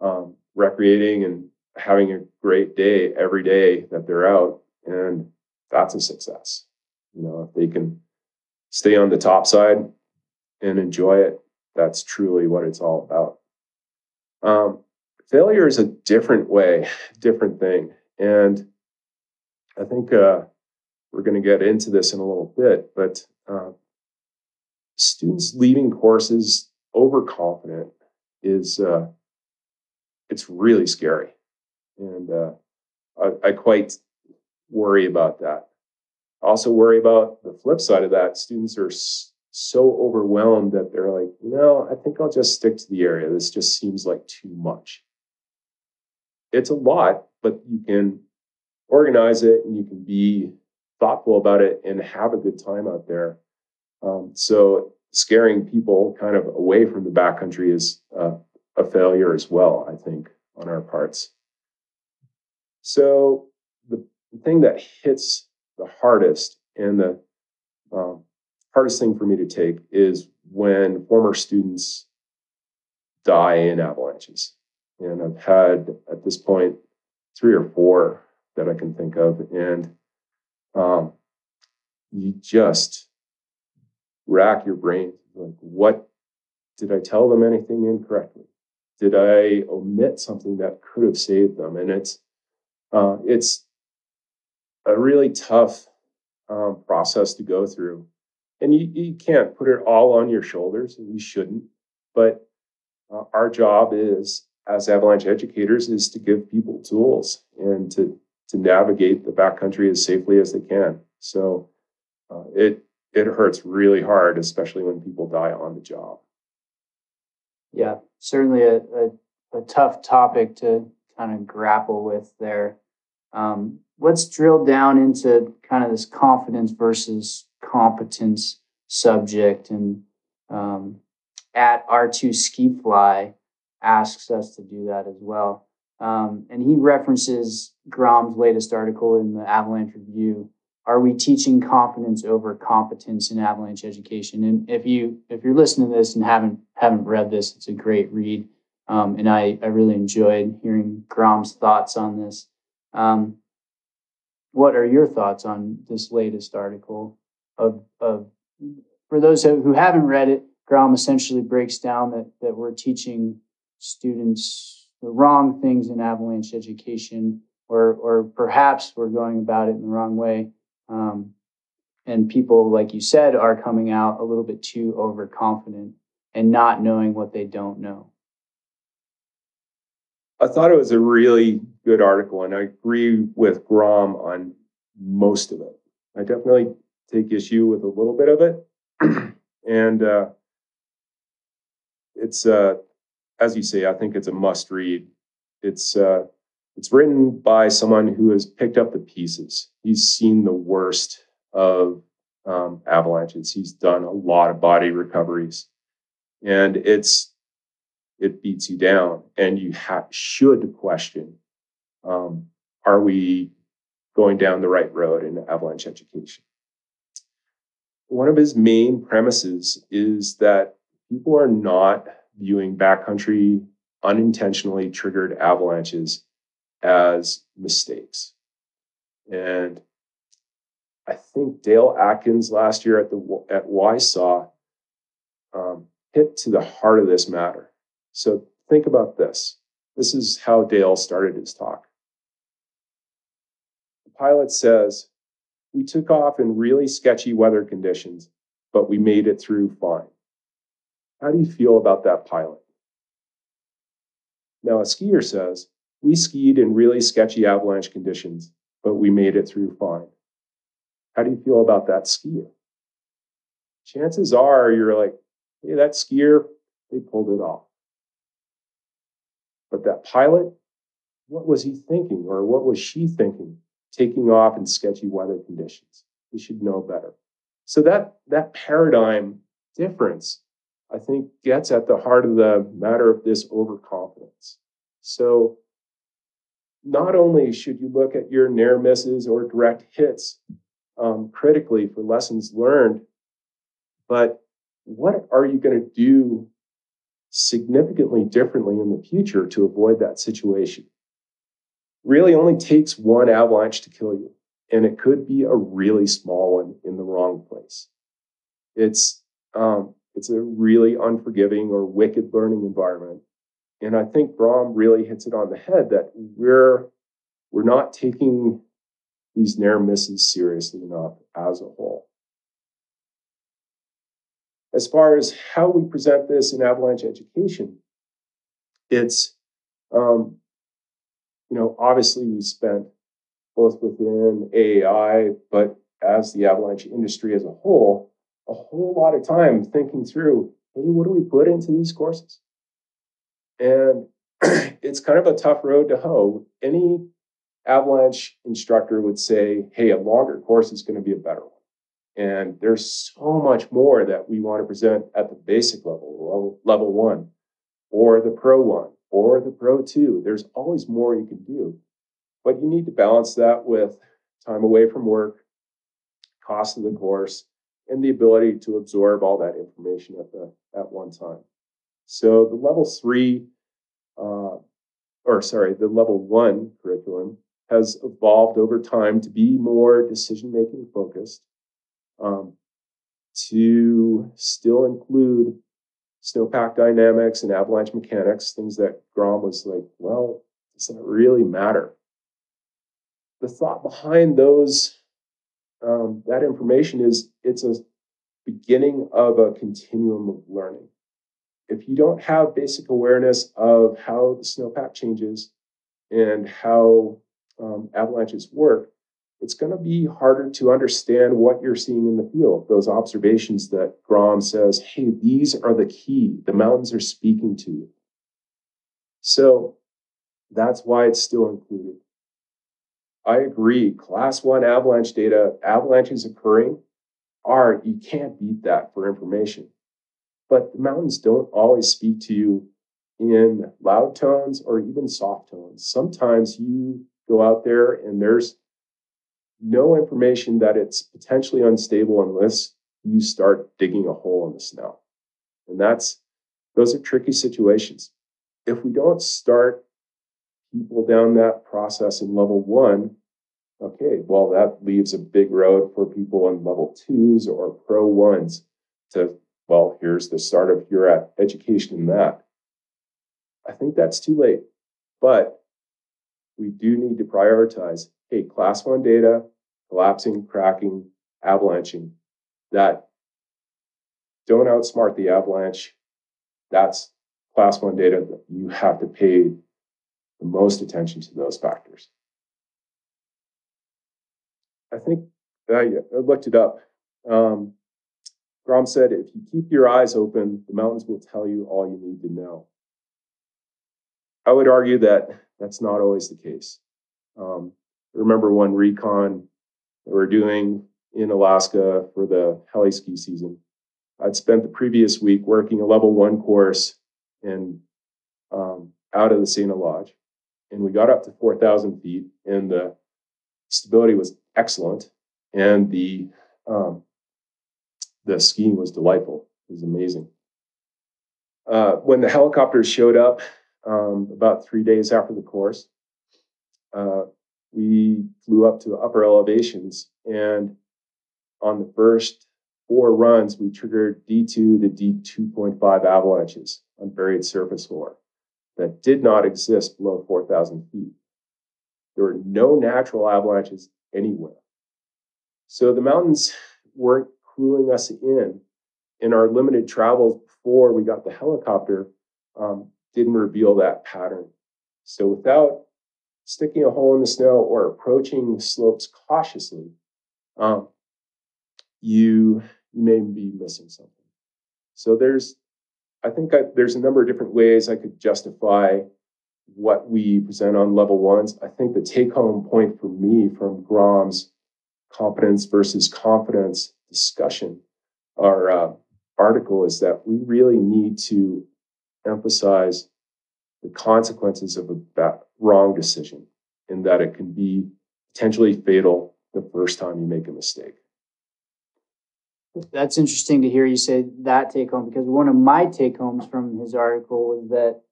um, recreating and having a great day every day that they're out. And that's a success. You know, if they can stay on the top side and enjoy it, that's truly what it's all about. Um, failure is a different way, different thing. And I think uh, we're going to get into this in a little bit, but uh, students leaving courses overconfident is uh, it's really scary, and uh, I, I quite worry about that. I also worry about the flip side of that. Students are so overwhelmed that they're like, no, I think I'll just stick to the area. This just seems like too much. It's a lot, but you can organize it and you can be thoughtful about it and have a good time out there. Um, so scaring people kind of away from the backcountry is uh, a failure as well, I think, on our parts. So the, thing that hits the hardest and the um, hardest thing for me to take is when former students die in avalanches. And I've had at this point three or four that I can think of. And um, you just rack your brain like, what did I tell them anything incorrectly? Did I omit something that could have saved them? And it's uh, it's a really tough um, process to go through, and you, you can't put it all on your shoulders, and you shouldn't. But uh, our job is as avalanche educators is to give people tools and to to navigate the backcountry as safely as they can. So uh, it it hurts really hard, especially when people die on the job. Yeah, certainly a, a, a tough topic to kind of grapple with there. Um, let's drill down into kind of this confidence versus competence subject. And um, at R2 Ski Fly asks us to do that as well. Um, and he references Graham's latest article in the Avalanche Review. Are we teaching confidence over competence in avalanche education? And if you if you're listening to this and haven't haven't read this, it's a great read. Um, and I, I really enjoyed hearing Graham's thoughts on this. Um, what are your thoughts on this latest article? Of, of for those who haven't read it, Graham essentially breaks down that that we're teaching students the wrong things in avalanche education, or or perhaps we're going about it in the wrong way. Um, and people, like you said, are coming out a little bit too overconfident and not knowing what they don't know. I thought it was a really good article, and I agree with Graham on most of it. I definitely take issue with a little bit of it, [clears throat] and uh, it's uh, as you say, I think it's a must read. It's uh, it's written by someone who has picked up the pieces. He's seen the worst of um, avalanches. He's done a lot of body recoveries, and it's it beats you down, and you ha- should question: um, Are we going down the right road in avalanche education? One of his main premises is that people are not viewing backcountry unintentionally triggered avalanches as mistakes. And I think Dale Atkins last year at the at WYSAW um, hit to the heart of this matter. So think about this. This is how Dale started his talk. The pilot says, "We took off in really sketchy weather conditions, but we made it through fine." How do you feel about that pilot? Now, a skier says, we skied in really sketchy avalanche conditions, but we made it through fine. How do you feel about that skier? Chances are you're like, hey, that skier, they pulled it off. But that pilot, what was he thinking or what was she thinking taking off in sketchy weather conditions? We should know better. So that that paradigm difference, I think, gets at the heart of the matter of this overconfidence. So not only should you look at your near misses or direct hits um, critically for lessons learned, but what are you going to do significantly differently in the future to avoid that situation? Really only takes one avalanche to kill you, and it could be a really small one in the wrong place. It's um, it's a really unforgiving or wicked learning environment and I think Grom really hits it on the head that we're we're not taking these near misses seriously enough as a whole. As far as how we present this in avalanche education, it's um, you know obviously we spent both within AAI, but as the avalanche industry as a whole, a whole lot of time thinking through, hey, what do we put into these courses? And [clears throat] it's kind of a tough road to hoe. Any avalanche instructor would say, hey, a longer course is going to be a better one. And there's so much more that we want to present at the basic level, level one, or the pro one, or the pro two. There's always more you can do. But you need to balance that with time away from work, cost of the course, and the ability to absorb all that information at the at one time. So the level three, uh, or sorry, the level one curriculum has evolved over time to be more decision making focused, um, to still include snowpack dynamics and avalanche mechanics, things that Grom was like, well, does that really matter? The thought behind those um, that information is it's a beginning of a continuum of learning if you don't have basic awareness of how the snowpack changes and how um, avalanches work, it's going to be harder to understand what you're seeing in the field. Those observations that Grom says, hey, these are the key. The mountains are speaking to you. So that's why it's still included. I agree. Class one avalanche data, avalanches occurring are, you can't beat that for information. But the mountains don't always speak to you in loud tones or even soft tones. Sometimes you go out there and there's no information that it's potentially unstable unless you start digging a hole in the snow. And that's those are tricky situations. If we don't start people down that process in level one, okay, well, that leaves a big road for people in level twos or pro ones to well, here's the start of your education in that. I think that's too late. But we do need to prioritize hey, class one data, collapsing, cracking, avalanching, that don't outsmart the avalanche. That's class one data that you have to pay the most attention to those factors. I think I, looked it up. Um, Grom said, if you keep your eyes open, the mountains will tell you all you need to know. I would argue that that's not always the case. Um, I remember one recon we were doing in Alaska for the heli ski season. I'd spent the previous week working a level one course and um, out of the Tsaina Lodge. And we got up to 4,000 feet, and the stability was excellent. And the um, the skiing was delightful. It was amazing. Uh, when the helicopters showed up um, about three days after the course, uh, we flew up to upper elevations. And on the first four runs, we triggered D2 to D2.5 avalanches on buried surface hoar that did not exist below 4,000 feet. There were no natural avalanches anywhere. So the mountains weren't cluing us in in our limited travels before we got the helicopter um, didn't reveal that pattern. So without sticking a hole in the snow or approaching slopes cautiously, um, you, may be missing something. So there's, I think I, there's a number of different ways I could justify what we present on level ones. I think the take home point for me from Grom's competence versus confidence discussion, our uh, article, is that we really need to emphasize the consequences of a wrong decision in that it can be potentially fatal the first time you make a mistake. That's interesting to hear you say that take home because one of my take homes from his article was that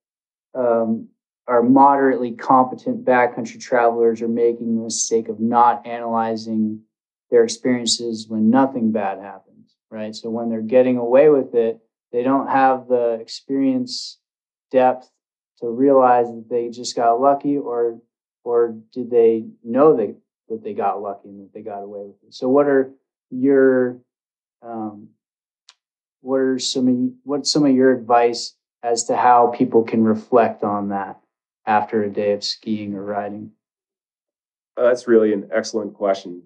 um, our moderately competent backcountry travelers are making the mistake of not analyzing their experiences when nothing bad happens, right? So when they're getting away with it, they don't have the experience depth to realize that they just got lucky or or did they know that, that they got lucky and that they got away with it? So what are your um, what are some of what's some of your advice as to how people can reflect on that after a day of skiing or riding? Uh, that's really an excellent question.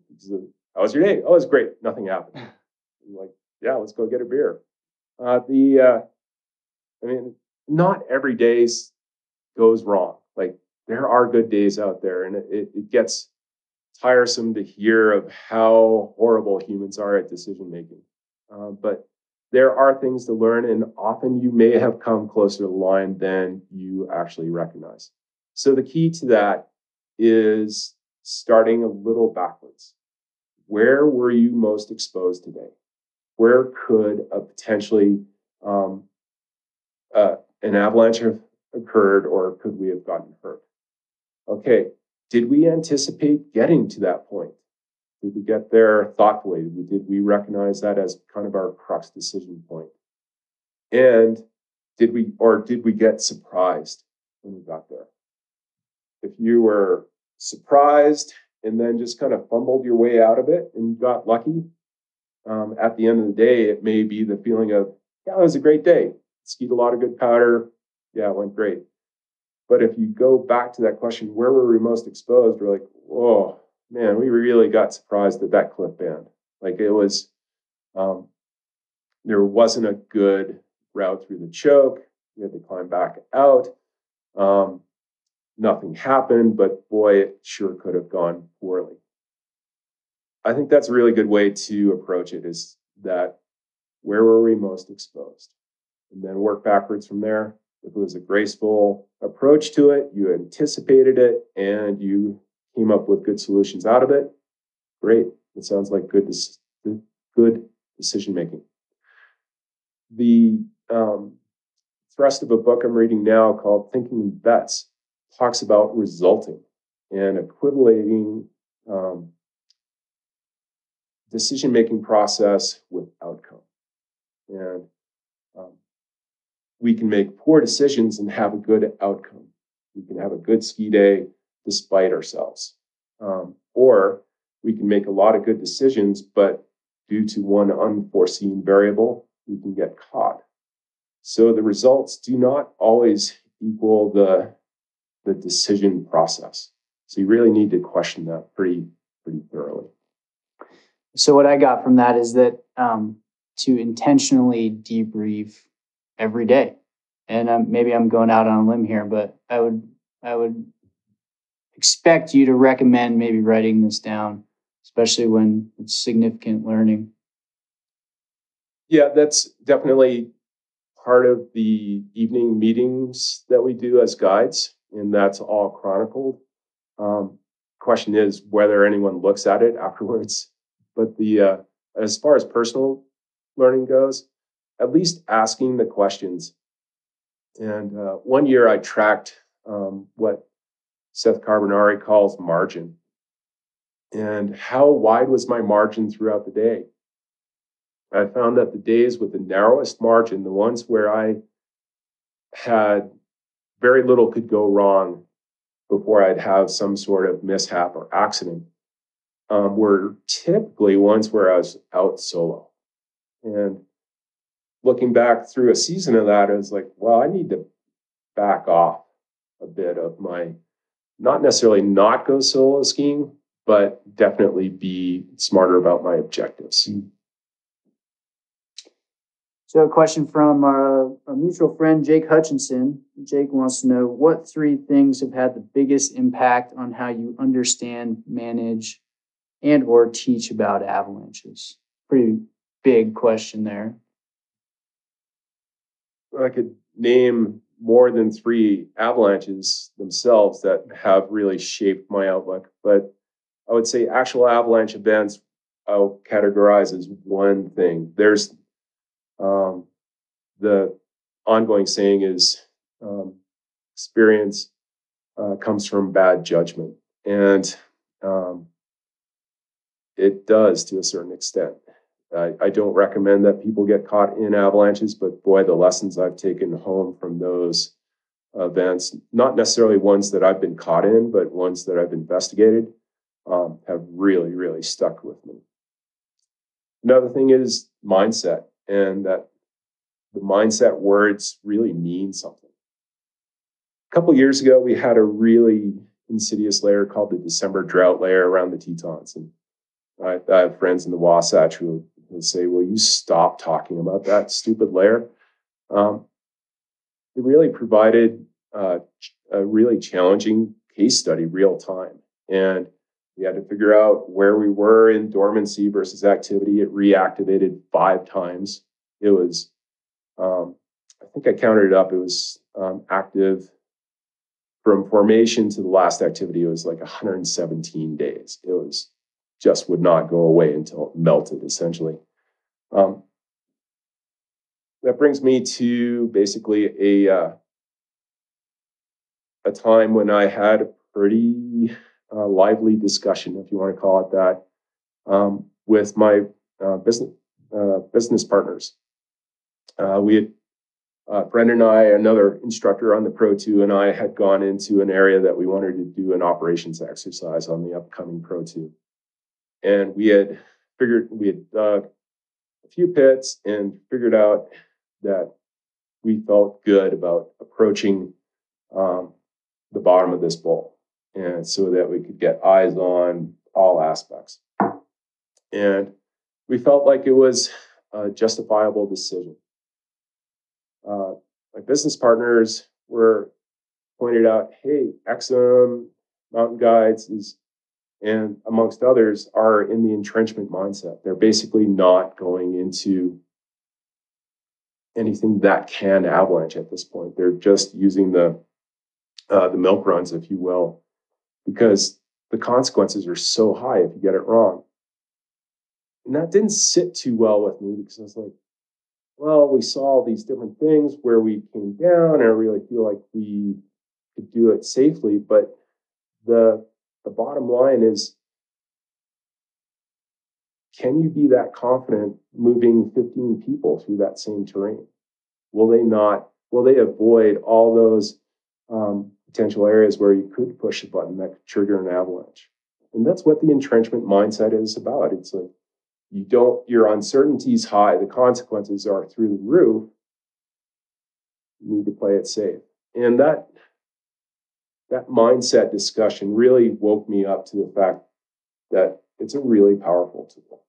How was your day? Oh, it was great. Nothing happened. [laughs] I'm like, yeah, let's go get a beer. Uh, the, uh, I mean, not every day goes wrong. Like there are good days out there, and it, it gets tiresome to hear of how horrible humans are at decision making. Uh, but there are things to learn, and often you may have come closer to the line than you actually recognize. So the key to that is starting a little backwards. Where were you most exposed today? Where could a potentially um, uh, an avalanche have occurred, or could we have gotten hurt? Okay, did we anticipate getting to that point? Did we get there thoughtfully? Did we recognize that as kind of our crux decision point? And did we, or did we get surprised when we got there? If you were surprised and then just kind of fumbled your way out of it and got lucky, um, at the end of the day, it may be the feeling of, yeah, it was a great day. Skied a lot of good powder. Yeah, it went great. But if you go back to that question, where were we most exposed? We're like, whoa, man, we really got surprised at that cliff band. Like it was, um, there wasn't a good route through the choke. We had to climb back out. Um, nothing happened, but boy, it sure could have gone poorly. I think that's a really good way to approach it is that where were we most exposed? And then work backwards from there. If it was a graceful approach to it, you anticipated it, and you came up with good solutions out of it. Great. It sounds like good, good decision making. The um, thrust of a book I'm reading now called Thinking in Bets talks about resulting and equating um, decision making process with outcome. And um, we can make poor decisions and have a good outcome. We can have a good ski day despite ourselves. Um, or we can make a lot of good decisions, but due to one unforeseen variable, we can get caught. So the results do not always equal the, the decision process. So you really need to question that pretty, pretty thoroughly. So what I got from that is that um, to intentionally debrief every day, and um, maybe I'm going out on a limb here, but I would I would expect you to recommend maybe writing this down, especially when it's significant learning. Yeah, that's definitely part of the evening meetings that we do as guides, and that's all chronicled. Um, question is whether anyone looks at it [laughs] afterwards. But the uh, as far as personal learning goes, at least asking the questions. And uh, one year I tracked um, what Seth Carbonari calls margin. And how wide was my margin throughout the day? I found that the days with the narrowest margin, the ones where I had very little could go wrong before I'd have some sort of mishap or accident, um, were typically ones where I was out solo. And looking back through a season of that, I was like, well, I need to back off a bit of my not necessarily not go solo skiing, but definitely be smarter about my objectives. Mm. So, a question from our, a mutual friend, Jake Hutchinson. Jake wants to know what three things have had the biggest impact on how you understand, manage, and or teach about avalanches. Pretty big question there. I could name more than three avalanches themselves that have really shaped my outlook, but I would say actual avalanche events I'll categorize as one thing. There's um, the ongoing saying is um, experience uh, comes from bad judgment, and um, it does to a certain extent. I, I, don't recommend that people get caught in avalanches, but boy, the lessons I've taken home from those events, not necessarily ones that I've been caught in, but ones that I've investigated, um, have really, really stuck with me. Another thing is mindset, and that the mindset words really mean something. A couple years ago, we had a really insidious layer called the December drought layer around the Tetons. And I, I have friends in the Wasatch who will say, Will you stop talking about that stupid layer? Um, it really provided uh, a really challenging case study real time. And we had to figure out where we were in dormancy versus activity. It reactivated five times. It was, um, I think I counted it up, it was um, active from formation to the last activity. It was like 117 days. It was just would not go away until it melted, essentially. Um, that brings me to basically a uh, a time when I had a pretty uh, lively discussion, if you want to call it that, um, with my uh, business uh, business partners. Uh, we had uh, Brendan and I, another instructor on the Pro 2, and I had gone into an area that we wanted to do an operations exercise on the upcoming Pro 2. And we had figured, we had dug a few pits and figured out that we felt good about approaching um, the bottom of this bowl and so that we could get eyes on all aspects. And we felt like it was a justifiable decision. Uh, my business partners were pointed out, hey, Exum Mountain Guides is, and amongst others, are in the entrenchment mindset. They're basically not going into anything that can avalanche at this point. They're just using the uh, the milk runs, if you will, because the consequences are so high if you get it wrong. And that didn't sit too well with me because I was like, well, we saw these different things where we came down, and I really feel like we could do it safely. But the the bottom line is can you be that confident moving 15 people through that same terrain? Will they not, will they avoid all those um, potential areas where you could push a button that could trigger an avalanche? And that's what the entrenchment mindset is about. It's like you don't, your uncertainty is high, the consequences are through the roof. You need to play it safe. And that that mindset discussion really woke me up to the fact that it's a really powerful tool.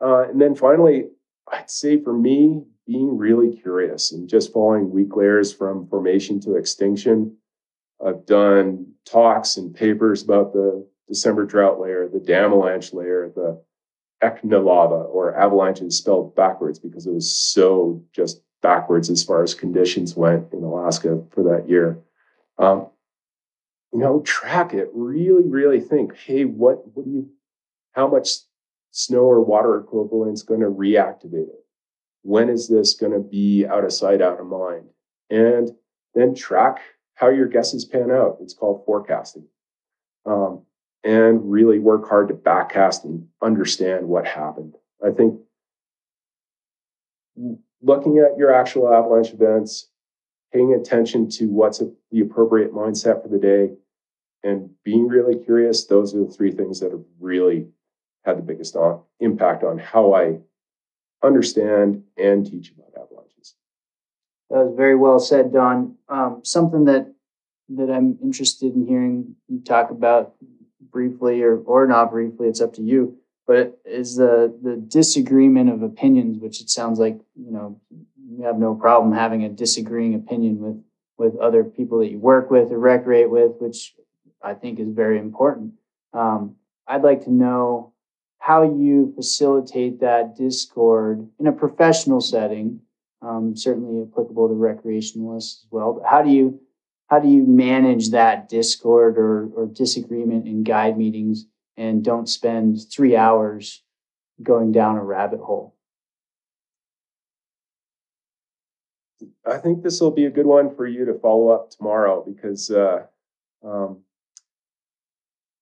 Uh, and then finally, I'd say for me, being really curious and just following weak layers from formation to extinction. I've done talks and papers about the December drought layer, the Damalanche layer, the Eknalava, or avalanches spelled backwards because it was so just backwards as far as conditions went in Alaska for that year. Um, you know, track it. Really, really think. Hey, what what do you? How much snow or water equivalent is going to reactivate it? When is this going to be out of sight, out of mind? And then track how your guesses pan out. It's called forecasting. Um, and really work hard to backcast and understand what happened. I think looking at your actual avalanche events, paying attention to what's a, the appropriate mindset for the day, and being really curious, those are the three things that have really had the biggest on, impact on how I understand and teach about avalanches. That was very well said, Don. Um, something that that I'm interested in hearing you talk about briefly or, or not briefly, it's up to you, but is the, the disagreement of opinions, which it sounds like, you know, you have no problem having a disagreeing opinion with, with other people that you work with or recreate with, which I think is very important. Um, I'd like to know how you facilitate that discord in a professional setting, um, certainly applicable to recreationalists as well. But how do you how do you manage that discord or, or disagreement in guide meetings and don't spend three hours going down a rabbit hole? I think this will be a good one for you to follow up tomorrow because uh, um,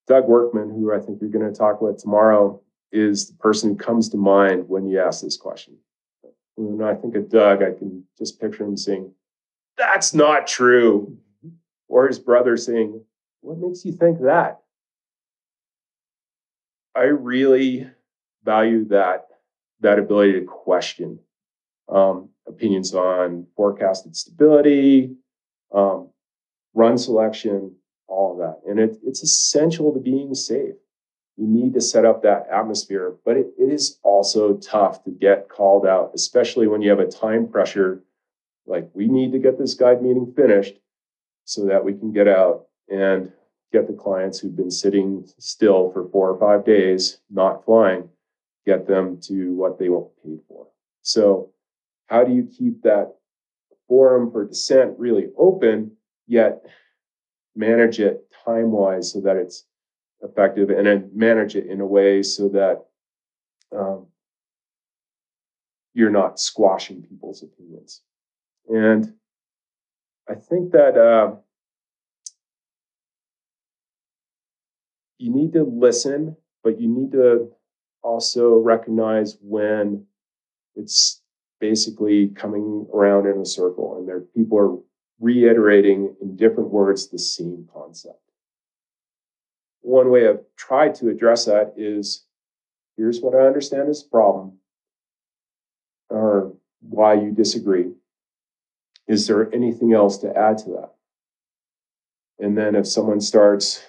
Doug Workman, who I think you're going to talk with tomorrow, is the person who comes to mind when you ask this question. When I think of Doug, I can just picture him saying, That's not true. Or his brother saying, What makes you think that? I really value that, that ability to question um, opinions on forecasted stability, um, run selection, all of that. And it, it's essential to being safe. You need to set up that atmosphere, but it, it is also tough to get called out, especially when you have a time pressure. Like, we need to get this guide meeting finished so that we can get out and get the clients who've been sitting still for four or five days, not flying, get them to what they want paid for. So, how do you keep that forum for dissent really open, yet manage it time wise so that it's effective and then manage it in a way so that um, you're not squashing people's opinions. And I think that uh, you need to listen, but you need to also recognize when it's basically coming around in a circle and there people are reiterating in different words the same concept. One way I've tried to address that is here's what I understand is the problem, or why you disagree. Is there anything else to add to that? And then if someone starts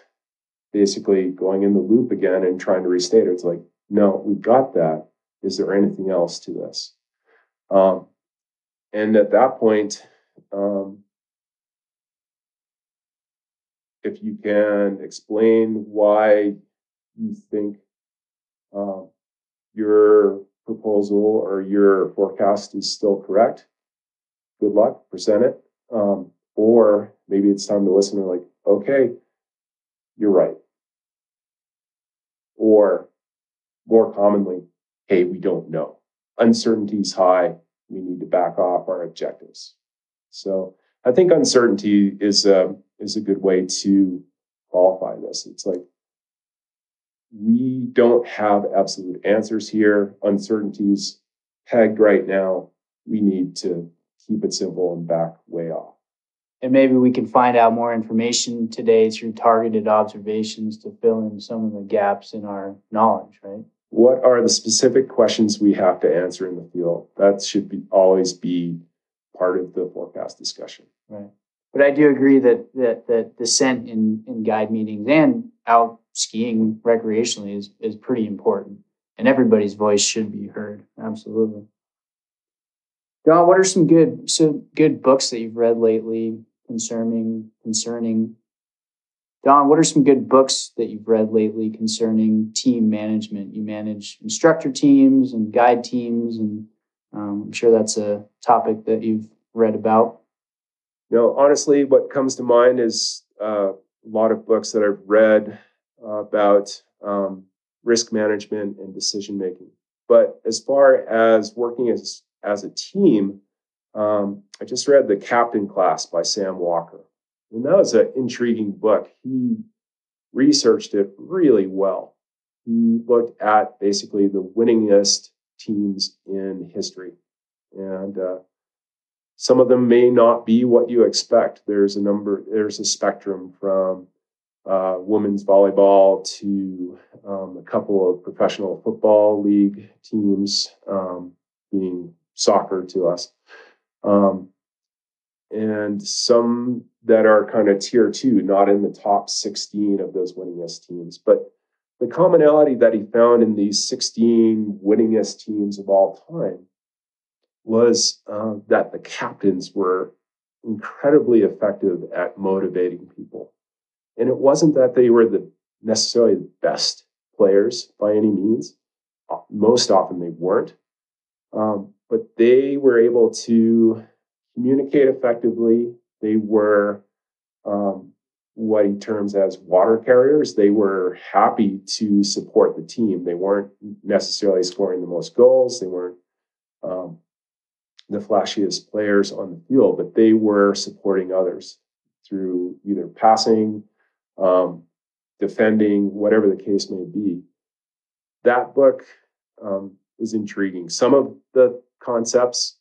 basically going in the loop again and trying to restate it, it's like, no, we've got that. Is there anything else to this? Um, and at that point, um, if you can explain why you think um, your proposal or your forecast is still correct, good luck, present it. Um, or maybe it's time to listen and like, okay, you're right. Or more commonly, hey, we don't know. Uncertainty is high. We need to back off our objectives. So I think uncertainty is a, is a good way to qualify this. It's like we don't have absolute answers here. Uncertainties pegged right now. We need to keep it simple and back way off. And maybe we can find out more information today through targeted observations to fill in some of the gaps in our knowledge, right? What are the specific questions we have to answer in the field? That should be always be part of the forecast discussion. Right. But I do agree that that that dissent in in guide meetings and out skiing recreationally is is pretty important, and everybody's voice should be heard. Absolutely. Don, what are some good some good books that you've read lately concerning concerning Don, what are some good books that you've read lately concerning team management? You manage instructor teams and guide teams, and um, I'm sure that's a topic that you've read about. Know, honestly, what comes to mind is uh, a lot of books that I've read uh, about um, risk management and decision making. But as far as working as as a team, um, I just read The Captain Class by Sam Walker. And that was an intriguing book. He researched it really well. He looked at basically the winningest teams in history. And uh, some of them may not be what you expect. There's a number, there's a spectrum from uh, women's volleyball to um, a couple of professional football league teams, um, being soccer to us. Um, and some that are kind of tier two, not in the top 16 of those winningest teams. But the commonality that he found in these 16 winningest teams of all time was uh, that the captains were incredibly effective at motivating people. And it wasn't that they were the necessarily the best players by any means. Most often they weren't. Um, but they were able to communicate effectively. They were um, what he terms as water carriers. They were happy to support the team. They weren't necessarily scoring the most goals. They weren't um, the flashiest players on the field, but they were supporting others through either passing, um, defending, whatever the case may be. That book um, is intriguing. Some of the concepts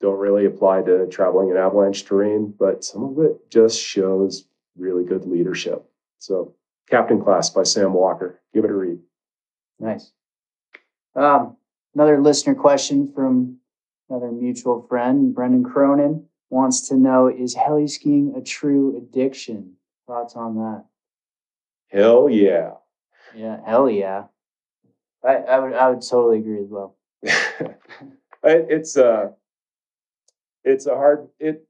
don't really apply to traveling in avalanche terrain, but some of it just shows really good leadership. So, Captain Class by Sam Walker. Give it a read. Nice. Um, another listener question from another mutual friend, Brendan Cronin, wants to know Is heli skiing a true addiction? Thoughts on that? Hell yeah. Yeah, hell yeah. I, I would I would totally agree as well. [laughs] it's uh it's a hard it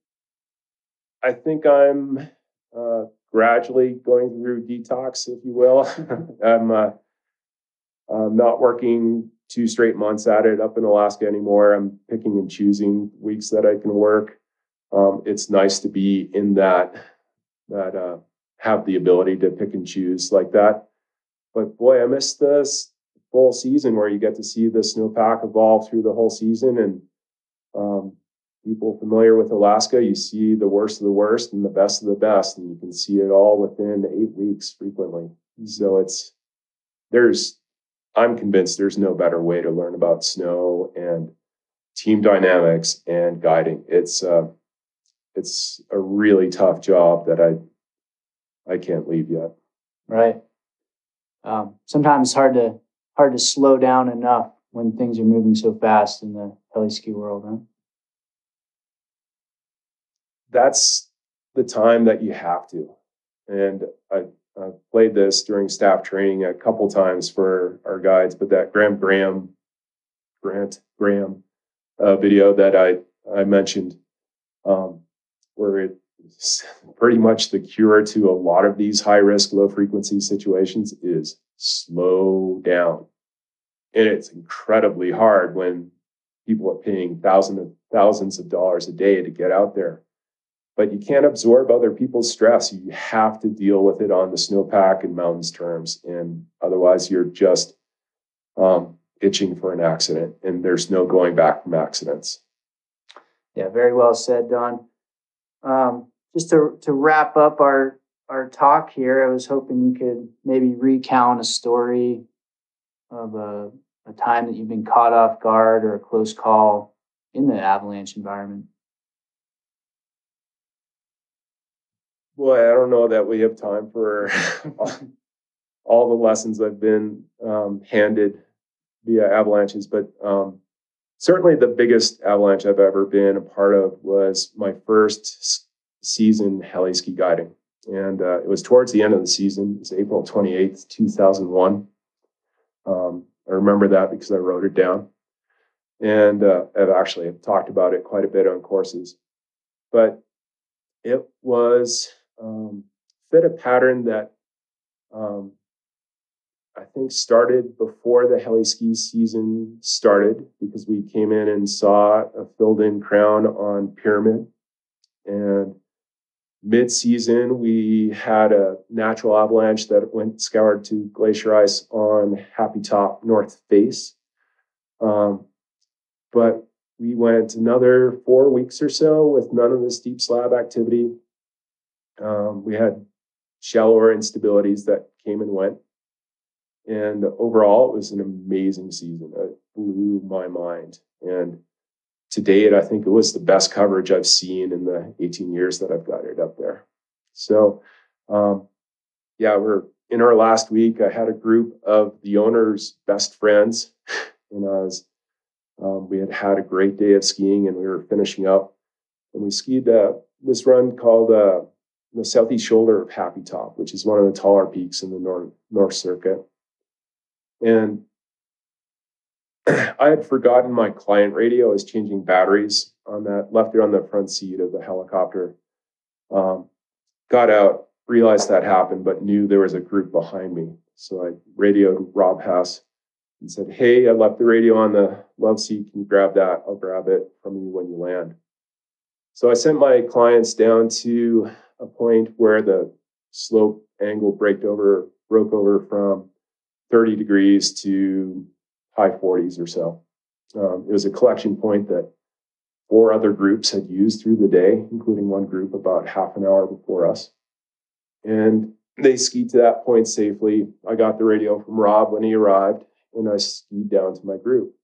I think I'm uh, gradually going through detox, if you will. [laughs] I'm uh, I'm not working two straight months at it up in Alaska anymore. I'm picking and choosing weeks that I can work. Um, it's nice to be in that that uh, have the ability to pick and choose like that. But boy, I miss this full season where you get to see the snowpack evolve through the whole season and um, people familiar with Alaska, you see the worst of the worst and the best of the best, and you can see it all within eight weeks frequently. Mm-hmm. So it's there's I'm convinced there's no better way to learn about snow and team dynamics and guiding. It's uh, it's a really tough job that I I can't leave yet. Right. Um, sometimes it's hard to hard to slow down enough when things are moving so fast in the heli ski world, huh? That's the time that you have to. And I, I played this during staff training a couple times for our guides, but that Graham Graham Grant Graham uh, video that I I mentioned, um, where it's pretty much the cure to a lot of these high risk, low frequency situations is slow down. And it's incredibly hard when people are paying thousands of thousands of dollars a day to get out there. But you can't absorb other people's stress. You have to deal with it on the snowpack and mountains terms. And otherwise you're just um, itching for an accident. And there's no going back from accidents. Yeah, very well said, Don. Um, just to, to wrap up our our talk here, I was hoping you could maybe recount a story of a, a time that you've been caught off guard or a close call in the avalanche environment. Boy, I don't know that we have time for [laughs] all the lessons I've been um, handed via avalanches, but um, certainly the biggest avalanche I've ever been a part of was my first season heli ski guiding. And uh, it was towards the end of the season. It was April 28th, 2001. Um, I remember that because I wrote it down. And uh, I've actually talked about it quite a bit on courses. But it was um, fit a pattern that um, I think started before the heli ski season started because we came in and saw a filled in crown on Pyramid. And mid-season we had a natural avalanche that went scoured to glacier ice on happy top north face. Um, but we went another four weeks or so with none of the steep slab activity. Um, we had shallower instabilities that came and went. And overall it was an amazing season. It blew my mind. And to date, I think it was the best coverage I've seen in the 18 years that I've got it up there. So, um, yeah, we're in our last week. I had a group of the owner's best friends, [laughs] and I was, um, we had had a great day of skiing, and we were finishing up. And we skied uh, this run called uh, the southeast shoulder of Happy Top, which is one of the taller peaks in the North North Circuit. And I had forgotten my client radio. I was changing batteries on that, left it on the front seat of the helicopter. Um, got out, realized that happened, but knew there was a group behind me. So I radioed Rob Hess and said, Hey, I left the radio on the love seat. Can you grab that? I'll grab it from you when you land. So I sent my clients down to a point where the slope angle over, broke over from 30 degrees to high 40s or so. Um, it was a collection point that four other groups had used through the day, including one group about half an hour before us. And they skied to that point safely. I got the radio from Rob when he arrived, and I skied down to my group.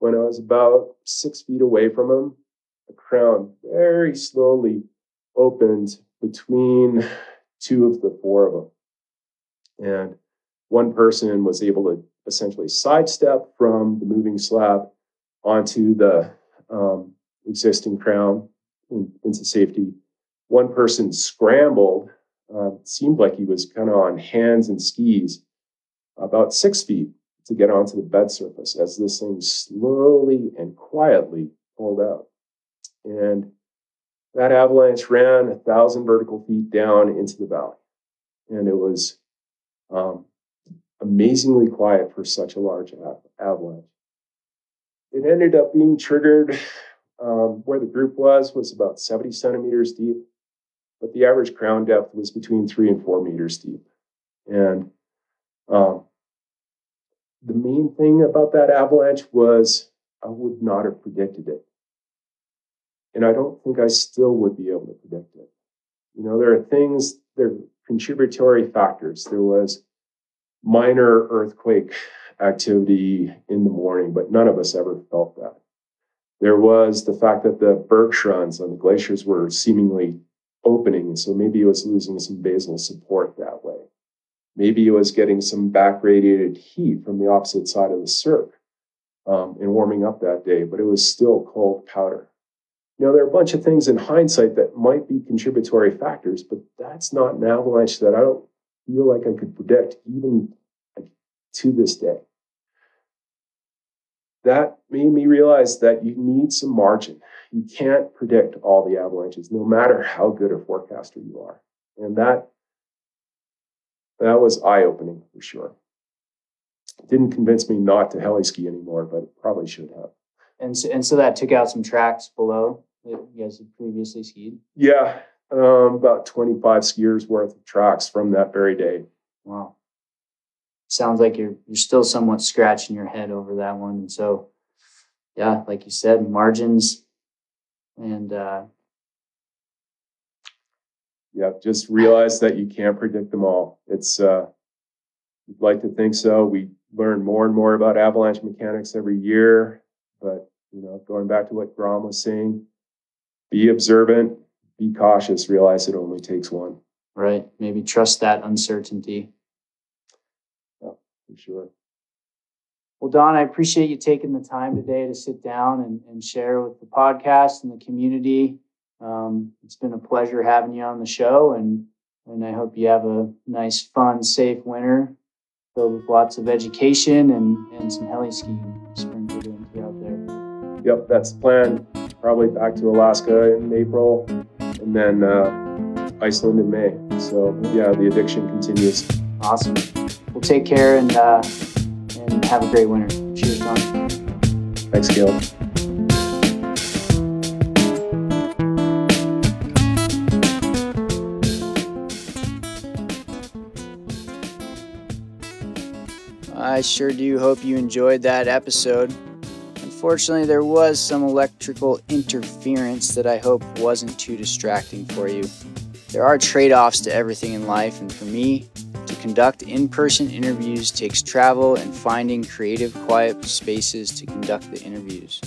When I was about six feet away from him, a crown very slowly opened between two of the four of them. And one person was able to essentially sidestep from the moving slab onto the um, existing crown in, into safety. One person scrambled, uh, seemed like he was kind of on hands and skis, about six feet to get onto the bed surface as this thing slowly and quietly pulled out. And that avalanche ran a thousand vertical feet down into the valley. And it was um, amazingly quiet for such a large avalanche. It ended up being triggered um, where the group was, was about 70 centimeters deep, but the average crown depth was between three and four meters deep. And um, the main thing about that avalanche was I would not have predicted it. And I don't think I still would be able to predict it. You know, there are things, there are contributory factors. There was minor earthquake activity in the morning, but none of us ever felt that. There was the fact that the bergschrunds on the glaciers were seemingly opening, so maybe it was losing some basal support that way. Maybe it was getting some back radiated heat from the opposite side of the cirque um, and warming up that day, but it was still cold powder. You know, there are a bunch of things in hindsight that might be contributory factors, but that's not an avalanche that I don't feel like I could predict even to this day. That made me realize that you need some margin. You can't predict all the avalanches, no matter how good a forecaster you are. And that that was eye-opening for sure. It didn't convince me not to heli ski anymore, but it probably should have. And so, and so that took out some tracks below that you guys had previously skied? Yeah, um, about 25 skiers worth of tracks from that very day. Wow. Sounds like you're you're still somewhat scratching your head over that one. And so yeah, like you said, margins and uh yeah, just realize that you can't predict them all. It's uh you'd like to think so. We learn more and more about avalanche mechanics every year, but you know, going back to what Grom was saying, be observant, be cautious, realize it only takes one. Right. Maybe trust that uncertainty. Yeah, for sure. Well, Don, I appreciate you taking the time today to sit down and, and share with the podcast and the community. Um, it's been a pleasure having you on the show, and and I hope you have a nice, fun, safe winter filled with lots of education and, and some heli skiing spring out there. Yep, that's the plan probably back to Alaska in April, and then uh, Iceland in May. So yeah, the addiction continues. Awesome. Well, take care and uh, and have a great winter. Cheers, Don. Thanks, Caleb. I sure do hope you enjoyed that episode. Unfortunately, there was some electrical interference that I hope wasn't too distracting for you. There are trade offs to everything in life, and for me, to conduct in person interviews takes travel and finding creative, quiet spaces to conduct the interviews.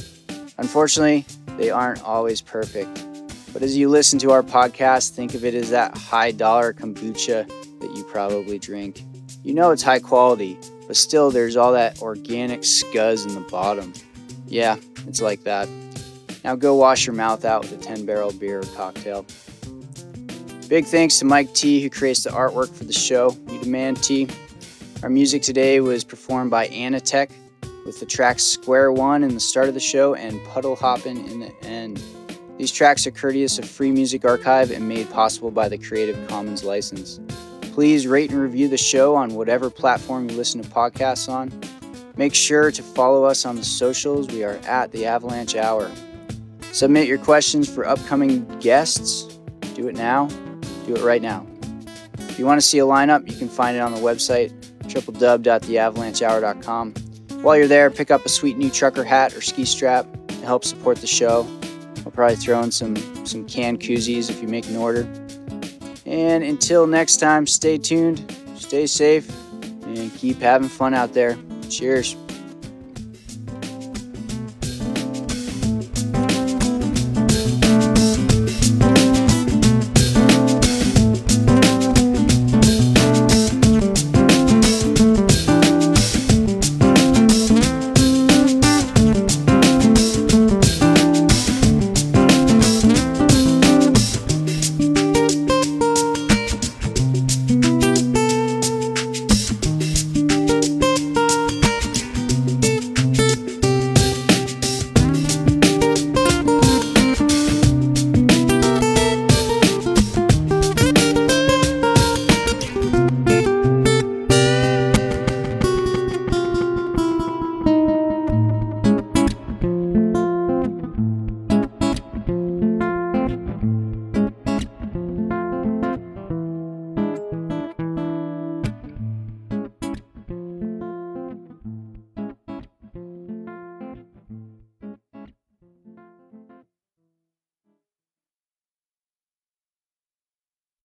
Unfortunately, they aren't always perfect. But as you listen to our podcast, think of it as that high dollar kombucha that you probably drink. You know it's high quality, but still there's all that organic scuzz in the bottom. Yeah, it's like that. Now go wash your mouth out with a 10 barrel beer or cocktail. Big thanks to Mike T, who creates the artwork for the show. You demand T. Our music today was performed by Anitek with the tracks Square One in the start of the show and Puddle Hoppin' in the end. These tracks are courteous of Free Music Archive and made possible by the Creative Commons license. Please rate and review the show on whatever platform you listen to podcasts on. Make sure to follow us on the socials. We are at the Avalanche Hour. Submit your questions for upcoming guests. Do it now. Do it right now. If you want to see a lineup, you can find it on the website www.theavalanchehour.com. While you're there, pick up a sweet new trucker hat or ski strap to help support the show. I'll probably throw in some some canned koozies if you make an order. And until next time, stay tuned, stay safe, and keep having fun out there. Cheers.